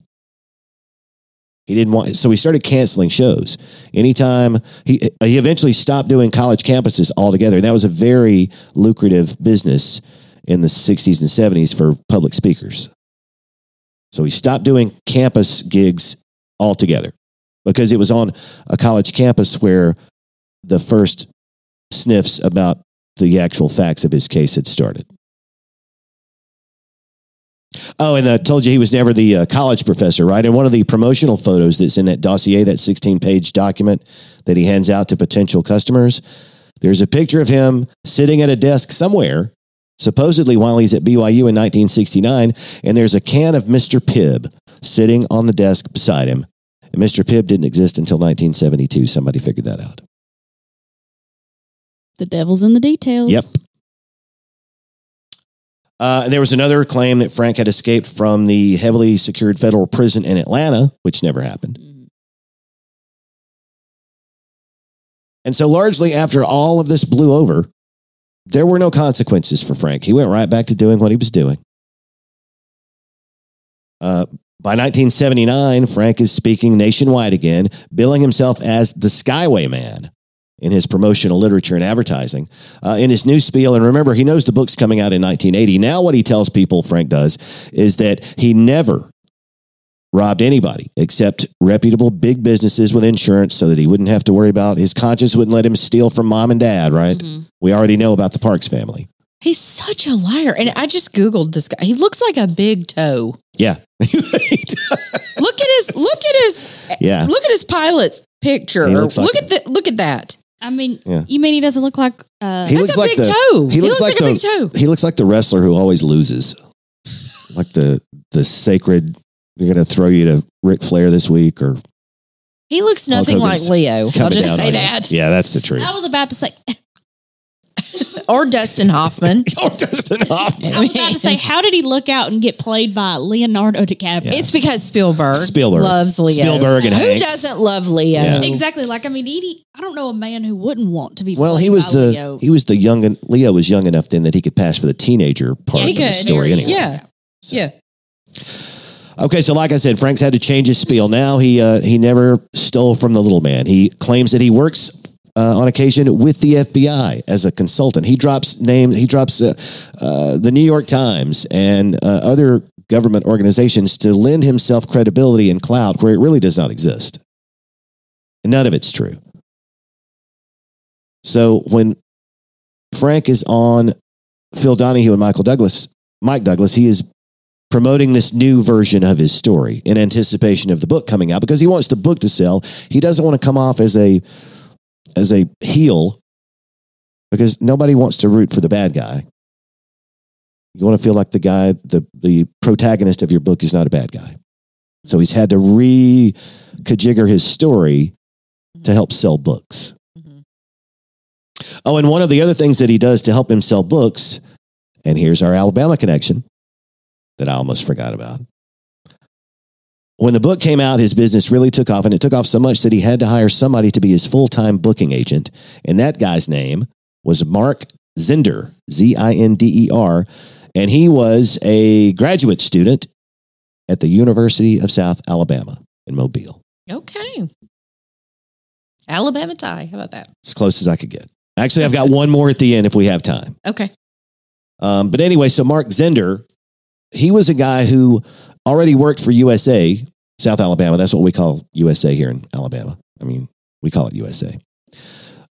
A: He didn't want, so he started canceling shows. Anytime he he eventually stopped doing college campuses altogether, and that was a very lucrative business in the 60s and 70s for public speakers. So he stopped doing campus gigs altogether because it was on a college campus where the first sniffs about the actual facts of his case had started. Oh, and I told you he was never the uh, college professor, right? And one of the promotional photos that's in that dossier, that 16 page document that he hands out to potential customers, there's a picture of him sitting at a desk somewhere supposedly while he's at BYU in 1969, and there's a can of Mr. Pibb sitting on the desk beside him. And Mr. Pibb didn't exist until 1972. Somebody figured that out.
C: The devil's in the details.
A: Yep. Uh, and there was another claim that Frank had escaped from the heavily secured federal prison in Atlanta, which never happened.
C: Mhm.
A: And so, largely after all of this blew over, there were no consequences for Frank. He went right back to doing what he was doing. Uh, by 1979, Frank is speaking nationwide again, billing himself as the Skyway Man in his promotional literature and advertising. Uh, in his new spiel, and remember, he knows the book's coming out in 1980. Now, what he tells people, Frank does, is that he never robbed anybody except reputable big businesses with insurance so that he wouldn't have to worry about his conscience wouldn't let him steal from mom and dad, right?
C: Mhm.
A: We already know about the Parks family.
B: He's such a liar. And I just Googled this guy. He looks like a big toe.
A: Yeah.
B: Look at his look at his
A: yeah.
B: look at his pilot's picture.
A: Like
B: look at the look at that.
C: I mean,
A: Yeah.
C: you mean he doesn't look like uh,
A: He looks
B: a
A: like
B: big
A: the-
B: toe.
A: he looks like
B: a
A: the-
B: big toe.
A: He looks like the wrestler who always loses. Like the the sacred you're gonna throw you to Ric Flair this week or
B: He looks nothing like Leo. I'll just say that.
A: Yeah, that's the truth.
C: I was about to say
B: or Dustin Hoffman.
A: or Dustin Hoffman.
C: I was about to say, how did he look out and get played by Leonardo DiCaprio?
B: It's because Spielberg,
A: Spielberg.
B: loves Leo.
A: Spielberg and
B: Who
A: Hanks.
B: doesn't love Leo?
A: Yeah.
C: exactly like I mean, Edie. I don't know a man who wouldn't want to be.
A: Well, he was
C: by
A: the
C: Leo.
A: he was the young and Leo was young enough then that he could pass for the teenager part
C: Yeah,
A: of
C: he
A: the story
C: Very
A: anyway.
B: Yeah. Yeah.
A: Okay, so like I said, Frank's had to change his spiel. Now he uh, he never stole from the little man. He claims that he works uh, on occasion with the FBI as a consultant. He drops names. He drops uh, uh, the New York Times and uh, other government organizations to lend himself credibility and clout where it really does not exist. None of it's true. So when Frank is on Phil Donahue and Michael Douglas, Mike Douglas, he is promoting this new version of his story in anticipation of the book coming out because he wants the book to sell. He doesn't want to come off as a as a heel because nobody wants to root for the bad guy. You want to feel like the guy, the the protagonist of your book is not a bad guy. So he's had to re-kajigger his story to help sell books.
B: Mhm.
A: Oh, and one of the other things that he does to help him sell books, and here's our Alabama connection that I almost forgot about. When the book came out, his business really took off, and it took off so much that he had to hire somebody to be his full time booking agent. And that guy's name was Mark Zinder, Z I N D E R. And he was a graduate student at the University of South Alabama in Mobile.
B: Okay. Alabama tie. How about that?
A: As close as I could get. Actually, I've got one more at the end if we have time.
B: Okay.
A: Um, but anyway, so Mark Zinder, he was a guy who already worked for USA, South Alabama. That's what we call USA here in Alabama. I mean, we call it USA.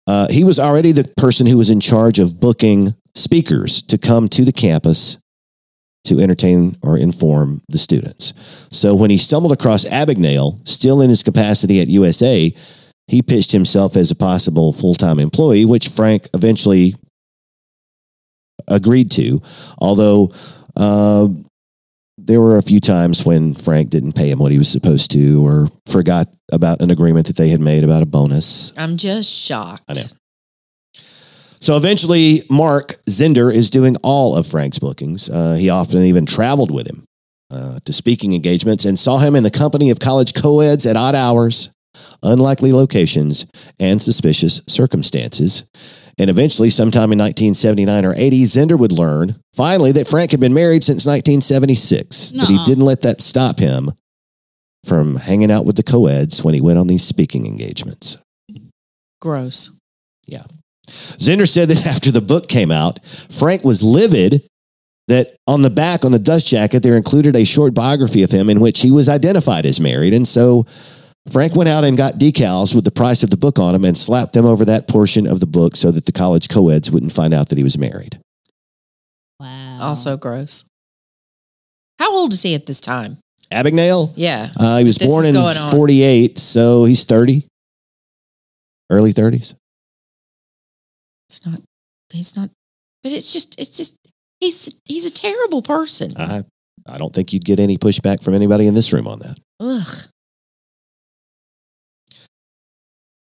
A: Uh, he was already the person who was in charge of booking speakers to come to the campus to entertain or inform the students. So when he stumbled across Abagnale, still in his capacity at USA, he pitched himself as a possible full time employee, which Frank eventually agreed to. Although uh, there were a few times when Frank didn't pay him what he was supposed to or forgot about an agreement that they had made about a bonus.
B: I'm just shocked.
A: I know. So eventually, Mark Zinder is doing all of Frank's bookings. Uh, he often even traveled with him uh, to speaking engagements and saw him in the company of college co-eds at odd hours, unlikely locations, and suspicious circumstances. And eventually, sometime in 1979 or 80, Zinder would learn finally that Frank had been married since 1976, but he didn't let that stop him from hanging out with the co-eds when he went on these speaking engagements.
B: Gross. Yeah.
A: Zinder said that after the book came out, Frank was livid that on the back, on the dust jacket, there included a short biography of him in which he was identified as married. And so Frank went out and got decals with the price of the book on them and slapped them over that portion of the book so that the college co-eds wouldn't find out that he was married.
C: wow.
B: Also gross. How old is he at this time?
A: Abagnale,
B: Yeah.
A: uh, he was
B: This
A: born in
B: going on.
A: 48, so he's 30, early 30s.
B: It's not, he's not, but it's just, it's just, he's, he's a terrible person.
A: I, I don't think you'd get any pushback from anybody in this room on that.
B: Ugh.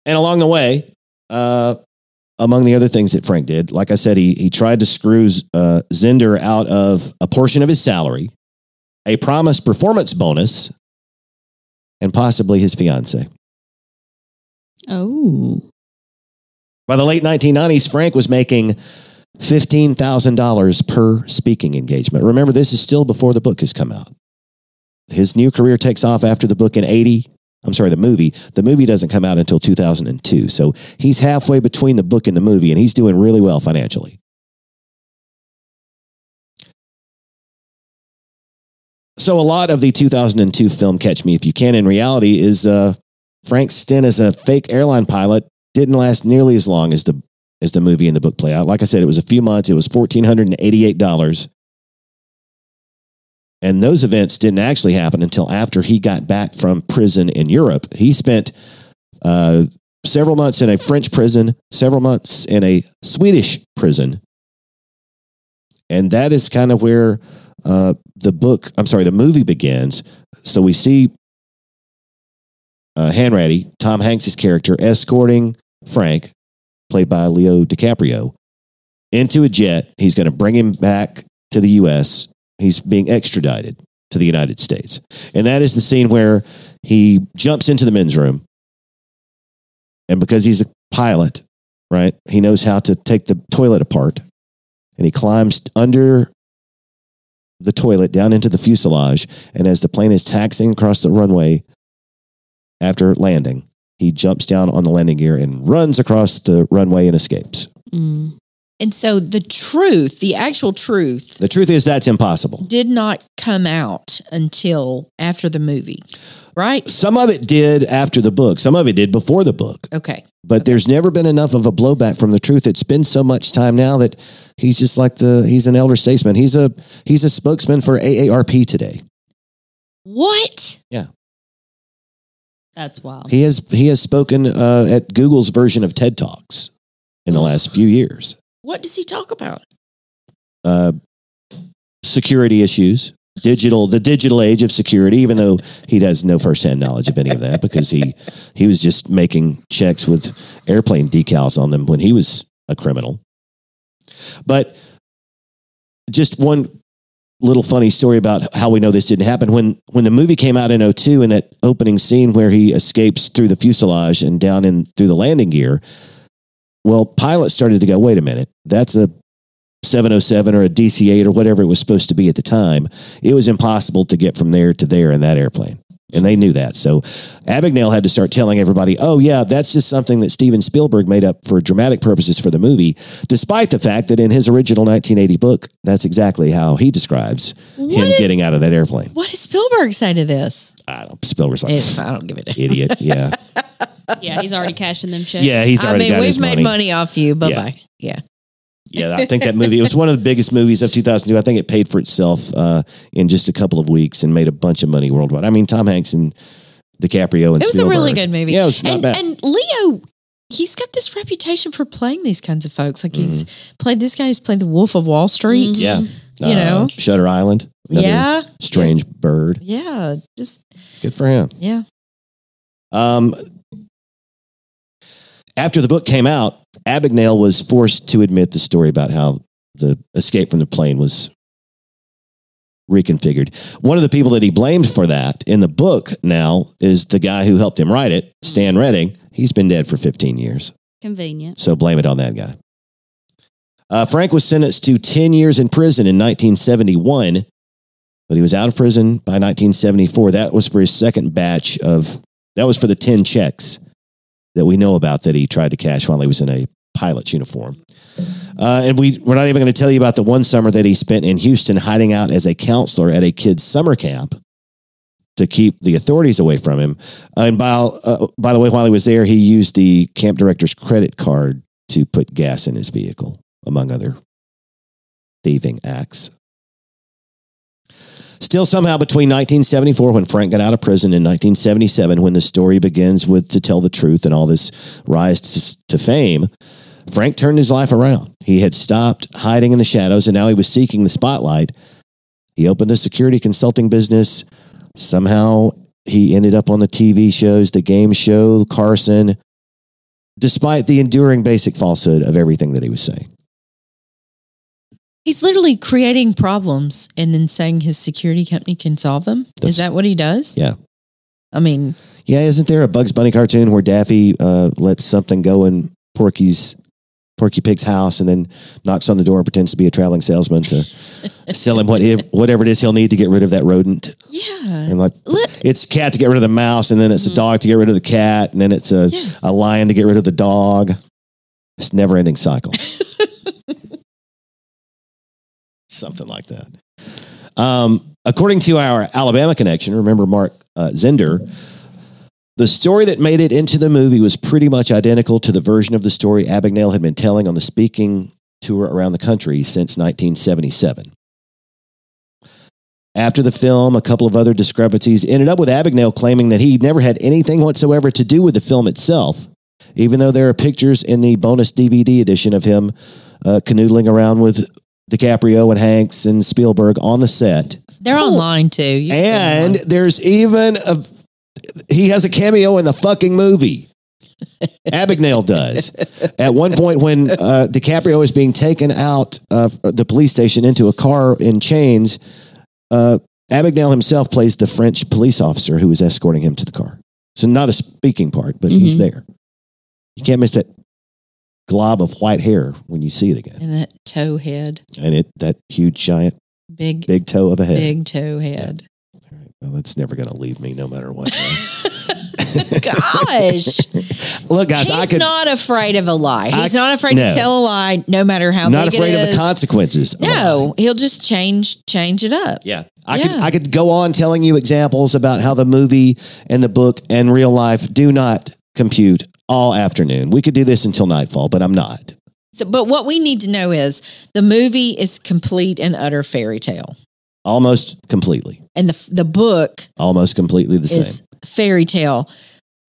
A: And along the way, uh, among the other things that Frank did, like I said, he, he tried to screw uh, Zinder out of a portion of his salary, a promised performance bonus, and possibly his fiance.
C: Oh.
A: By the late 1990s, Frank was making $15,000 per speaking engagement. Remember, this is still before the book has come out. His new career takes off after the book in 80. I'm sorry, the movie. The movie doesn't come out until 2002. So he's halfway between the book and the movie, and he's doing really well financially. So a lot of the 2002 film Catch Me If You Can in reality is uh, Frank's stint as a fake airline pilot didn't last nearly as long as the as the movie and the book play out. Like I said, it was a few months. It was fourteen hundred and those events didn't actually happen until after he got back from prison in Europe. He spent uh, several months in a French prison, several months in a Swedish prison, and that is kind of where uh, the book. I'm sorry, the movie begins. So we see uh, Hanratty, Tom Hanks's character, escorting Frank, played by Leo DiCaprio, into a jet. He's going to bring him back to the U.S. He's being extradited to the United States. And that is the scene where he jumps into the men's room. And because he's a pilot, right, he knows how to take the toilet apart. And he climbs under the toilet down into the fuselage. And as the plane is taxiing across the runway after landing, he jumps down on the landing gear and runs across the runway and escapes.
C: Mm.
B: And so the truth, the actual truth,
A: The truth is that's impossible.
B: did not come out until after the movie, right?
A: Some of it did after the book, some of it did before the book.
B: Okay.
A: But there's never been enough of a blowback from the truth. It's been so much time now that he's just like the he's an elder statesman. He's a he's a spokesman for AARP today.
B: What? Yeah.
C: That's wild.
A: He has he has spoken uh, at Google's version of TED Talks in the last few years.
B: What does he talk about?
A: Uh, security issues, digital the digital age of security. Even though he has no firsthand knowledge of any of that because he he was just making checks with airplane decals on them when he was a criminal. But just one little funny story about how we know this didn't happen. When when the movie came out in 02 in that opening scene where he escapes through the fuselage and down in through the landing gear, well, pilots started to go, wait a minute, that's a 707 or a DC 8 or whatever it was supposed to be at the time. It was impossible to get from there to there in that airplane. And they knew that. So Abagnale had to start telling everybody, oh, yeah, that's just something that Steven Spielberg made up for dramatic purposes for the movie, despite the fact that in his original 1980 book, that's exactly how he describes
B: What
A: him
B: is-
A: getting out of that airplane.
B: What did Spielberg say to this?
A: I don't, Spielberg's like,
B: I don't give it a
A: idiot. Yeah.
C: yeah, he's already cashing them checks.
A: Yeah, he's
B: I
A: already
B: mean,
A: got
B: we've
A: his
B: made
A: money.
B: money. off you. Bye
A: Yeah.
B: bye. Yeah.
A: Yeah, I think that movie, it was one of the biggest movies of 2002. I think it paid for itself uh, in just a couple of weeks and made a bunch of money worldwide. I mean, Tom Hanks and DiCaprio and
B: It was a really good movie.
A: Yeah, it was not
B: and,
A: bad.
B: and Leo, he's got this reputation for playing these kinds of folks. Like he's played this guy who's played the Wolf of Wall Street.
A: yeah.
B: You know?
A: Shutter Island. another
B: Yeah.
A: Strange bird.
B: Yeah. Just,
A: Good for him.
B: yeah.
A: Um, after the book came out, Abagnale was forced to admit the story about how the escape from the plane was reconfigured. One of the people that he blamed for that in the book now is the guy who helped him write it, Stan Redding. He's been dead for 15 years.
C: Convenient.
A: So blame it on that guy. Uh, Frank was sentenced to 10 years in prison in 1971, but he was out of prison by 1974. That was for his second batch of, that was for the 10 checks that we know about that he tried to cash while he was in a pilot's uniform. Uh, and we, we're not even going to tell you about the one summer that he spent in Houston hiding out as a counselor at a kid's summer camp to keep the authorities away from him. And by, uh, by the way, while he was there, he used the camp director's credit card to put gas in his vehicle, among other thieving acts. Still, somehow, between 1974, when Frank got out of prison, and 1977, when the story begins with To Tell the Truth and all this rise to, to fame, Frank turned his life around. He had stopped hiding in the shadows, and now he was seeking the spotlight. He opened a security consulting business. Somehow, he ended up on the TV shows, the game show, Carson, despite the enduring basic falsehood of everything that he was saying.
B: He's literally creating problems and then saying his security company can solve them.
A: That's-
B: Is that what he does?
A: Yeah.
B: I mean,
A: Yeah, isn't there a Bugs Bunny cartoon where Daffy uh, lets something go in Porky's Porky Pig's house and then knocks on the door and pretends to be a traveling salesman to sell him what whatever it is he'll need to get rid of that rodent.
B: yeah.
A: And like
B: Let-
A: it's cat to get rid of the mouse, and then it's a dog to get rid of the cat, and then it's a,
B: Yeah.
A: a lion to get rid of the dog. It's never ending cycle. Something like that. Um, according to our Alabama connection, remember Mark uh, Zinder, the story that made it into the movie was pretty much identical to the version of the story Abagnale had been telling on the speaking tour around the country since 1977. After the film, a couple of other discrepancies ended up with Abagnale claiming that he never had anything whatsoever to do with the film itself, even though there are pictures in the bonus DVD edition of him uh, canoodling around with DiCaprio and Hanks and Spielberg on the set.
B: They're online too. You can see
A: And there's even a he has a cameo in the fucking movie. Abagnale does. At one point, when uh, DiCaprio is being taken out of the police station into a car in chains, uh, Abagnale himself plays the French police officer who is escorting him to the car. So not a speaking part, but he's
C: Mhm.
A: there. You can't miss that glob of white hair when you see it again,
B: And that toe head,
A: and it that huge giant
B: big,
A: big toe of a head.
B: big toe head.
A: Well, that's never going to leave me, no matter what.
B: Gosh.
A: Look, guys,
B: He's
A: I could
B: not afraid of a lie. He's
A: I-
B: not afraid
A: no.
B: to tell a lie, no matter how
A: not afraid
B: it
A: of the consequences. of a lie.
B: No, oh, he'll just change change it up.
A: Yeah. I could I could go on telling you examples about how the movie and the book and real life do not compute all afternoon. We could do this until nightfall, but I'm not.
B: So, but what we need to know is the movie is complete and utter fairy tale,
A: Almost completely.
B: and the the book
A: Almost completely the
B: is
A: same.
B: fairy tale.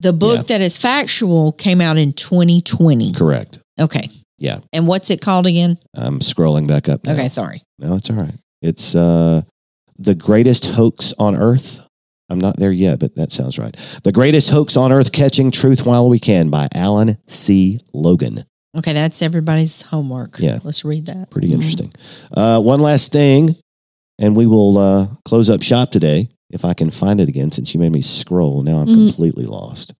B: The book
A: Yeah.
B: that is factual came out in 2020.
A: Correct.
B: Okay.
A: Yeah.
B: And what's it called again?
A: I'm scrolling back up now.
B: Okay, sorry.
A: No, it's all right. It's uh the greatest hoax on earth. I'm not there yet, but that sounds right. The greatest hoax on earth catching truth while we can by Alan C. Logan.
B: Okay, that's everybody's homework.
A: Yeah.
B: Let's read that.
A: Pretty interesting. Uh, one last thing, and we will uh, close up shop today. If I can find it again, since you made me scroll, now I'm
C: Mhm.
A: completely lost.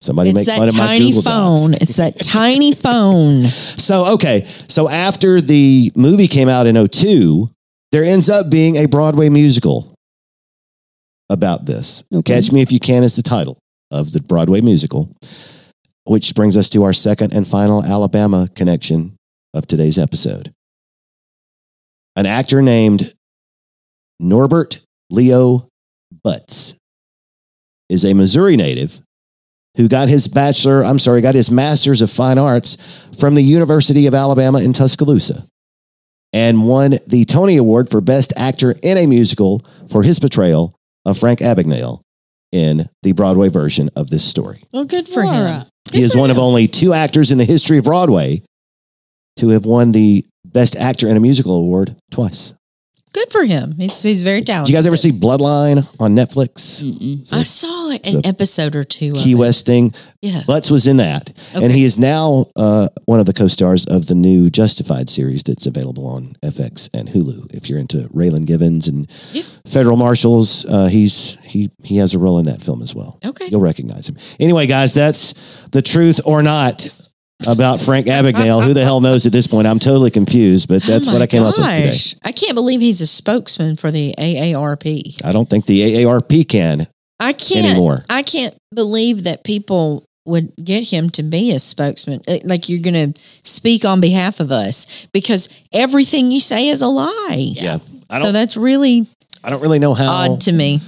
A: Somebody
B: It's
A: make fun of my
B: tiny
A: Google Docs.
B: phone. It's that tiny phone.
A: So, okay. So after the movie came out in 02, there ends up being a Broadway musical about this.
C: Okay.
A: Catch Me If You Can is the title of the Broadway musical, which brings us to our second and final Alabama connection of today's episode. An actor named Norbert Leo Butz is a Missouri native who got his bachelor, I'm sorry, got his master's of fine arts from the University of Alabama in Tuscaloosa and won the Tony Award for Best Actor in a Musical for his portrayal of Frank Abagnale in the Broadway version of this story.
B: Well, good for
C: All
B: him.
C: right.
A: he is one of only two actors in the history of Broadway to have won the Best Actor in a Musical award twice.
B: Good for him. He's he's very talented.
A: Did you guys ever see Bloodline on Netflix?
C: Mm-mm.
B: I saw an
A: so-
B: episode or two.
A: Key
B: of it.
A: West thing.
B: Yeah.
A: Butz was in that. And he is now uh, one of the co-stars of the new Justified series that's available on FX and Hulu. If you're into Raylan Givens and
B: Yeah.
A: federal marshals, uh, he's he he has a role in that film as well.
B: Okay.
A: You'll recognize him. Anyway, guys, that's the truth or not about Frank Abagnale. Who the hell knows at this point? I'm totally confused, but that's
B: Oh
A: what I came up with today.
B: I can't believe he's a spokesman for the AARP.
A: I don't think the AARP can
B: I can't
A: anymore.
B: I can't believe that people would get him to be a spokesman. Like you're going to speak on behalf of us because everything you say is a lie.
A: Yeah. I
B: So that's really
A: I don't really know how
B: odd to me.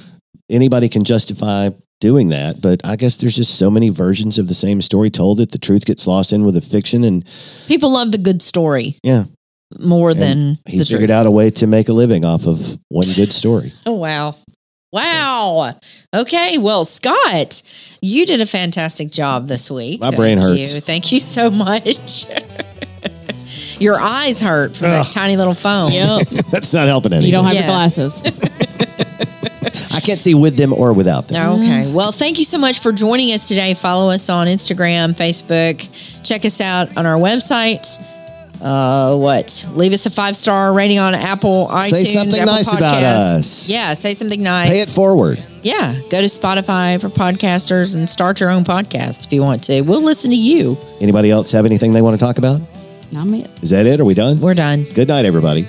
A: anybody can justify doing that, but I guess there's just so many versions of the same story told that the truth gets lost in with the fiction. And
B: People love the good story
A: yeah,
B: more than
A: he
B: the
A: figured
B: truth.
A: out a way to make a living off of one good story.
B: Oh wow. Wow. Okay. Well, Scott, you did a fantastic job this week.
A: My brain
B: Thank
A: hurts.
B: You. Thank you so much. Your eyes hurt from that tiny little phone.
C: Yep.
A: That's not helping anything.
C: you don't have
B: Yeah.
C: your glasses.
A: I can't see with them or without them.
B: Okay. Well, thank you so much for joining us today. Follow us on Instagram, Facebook. Check us out on our website. Uh, what? Leave us a five star rating on Apple, iTunes,
A: Say something
B: Apple
A: nice about us.
B: Yeah, say something nice.
A: Pay it forward.
B: Yeah, go to Spotify for podcasters and start your own podcast if you want to. We'll listen to you.
A: Anybody else have anything they want to talk about?
C: Not me.
A: Is that it? Are we done?
B: We're done.
A: Good night, everybody.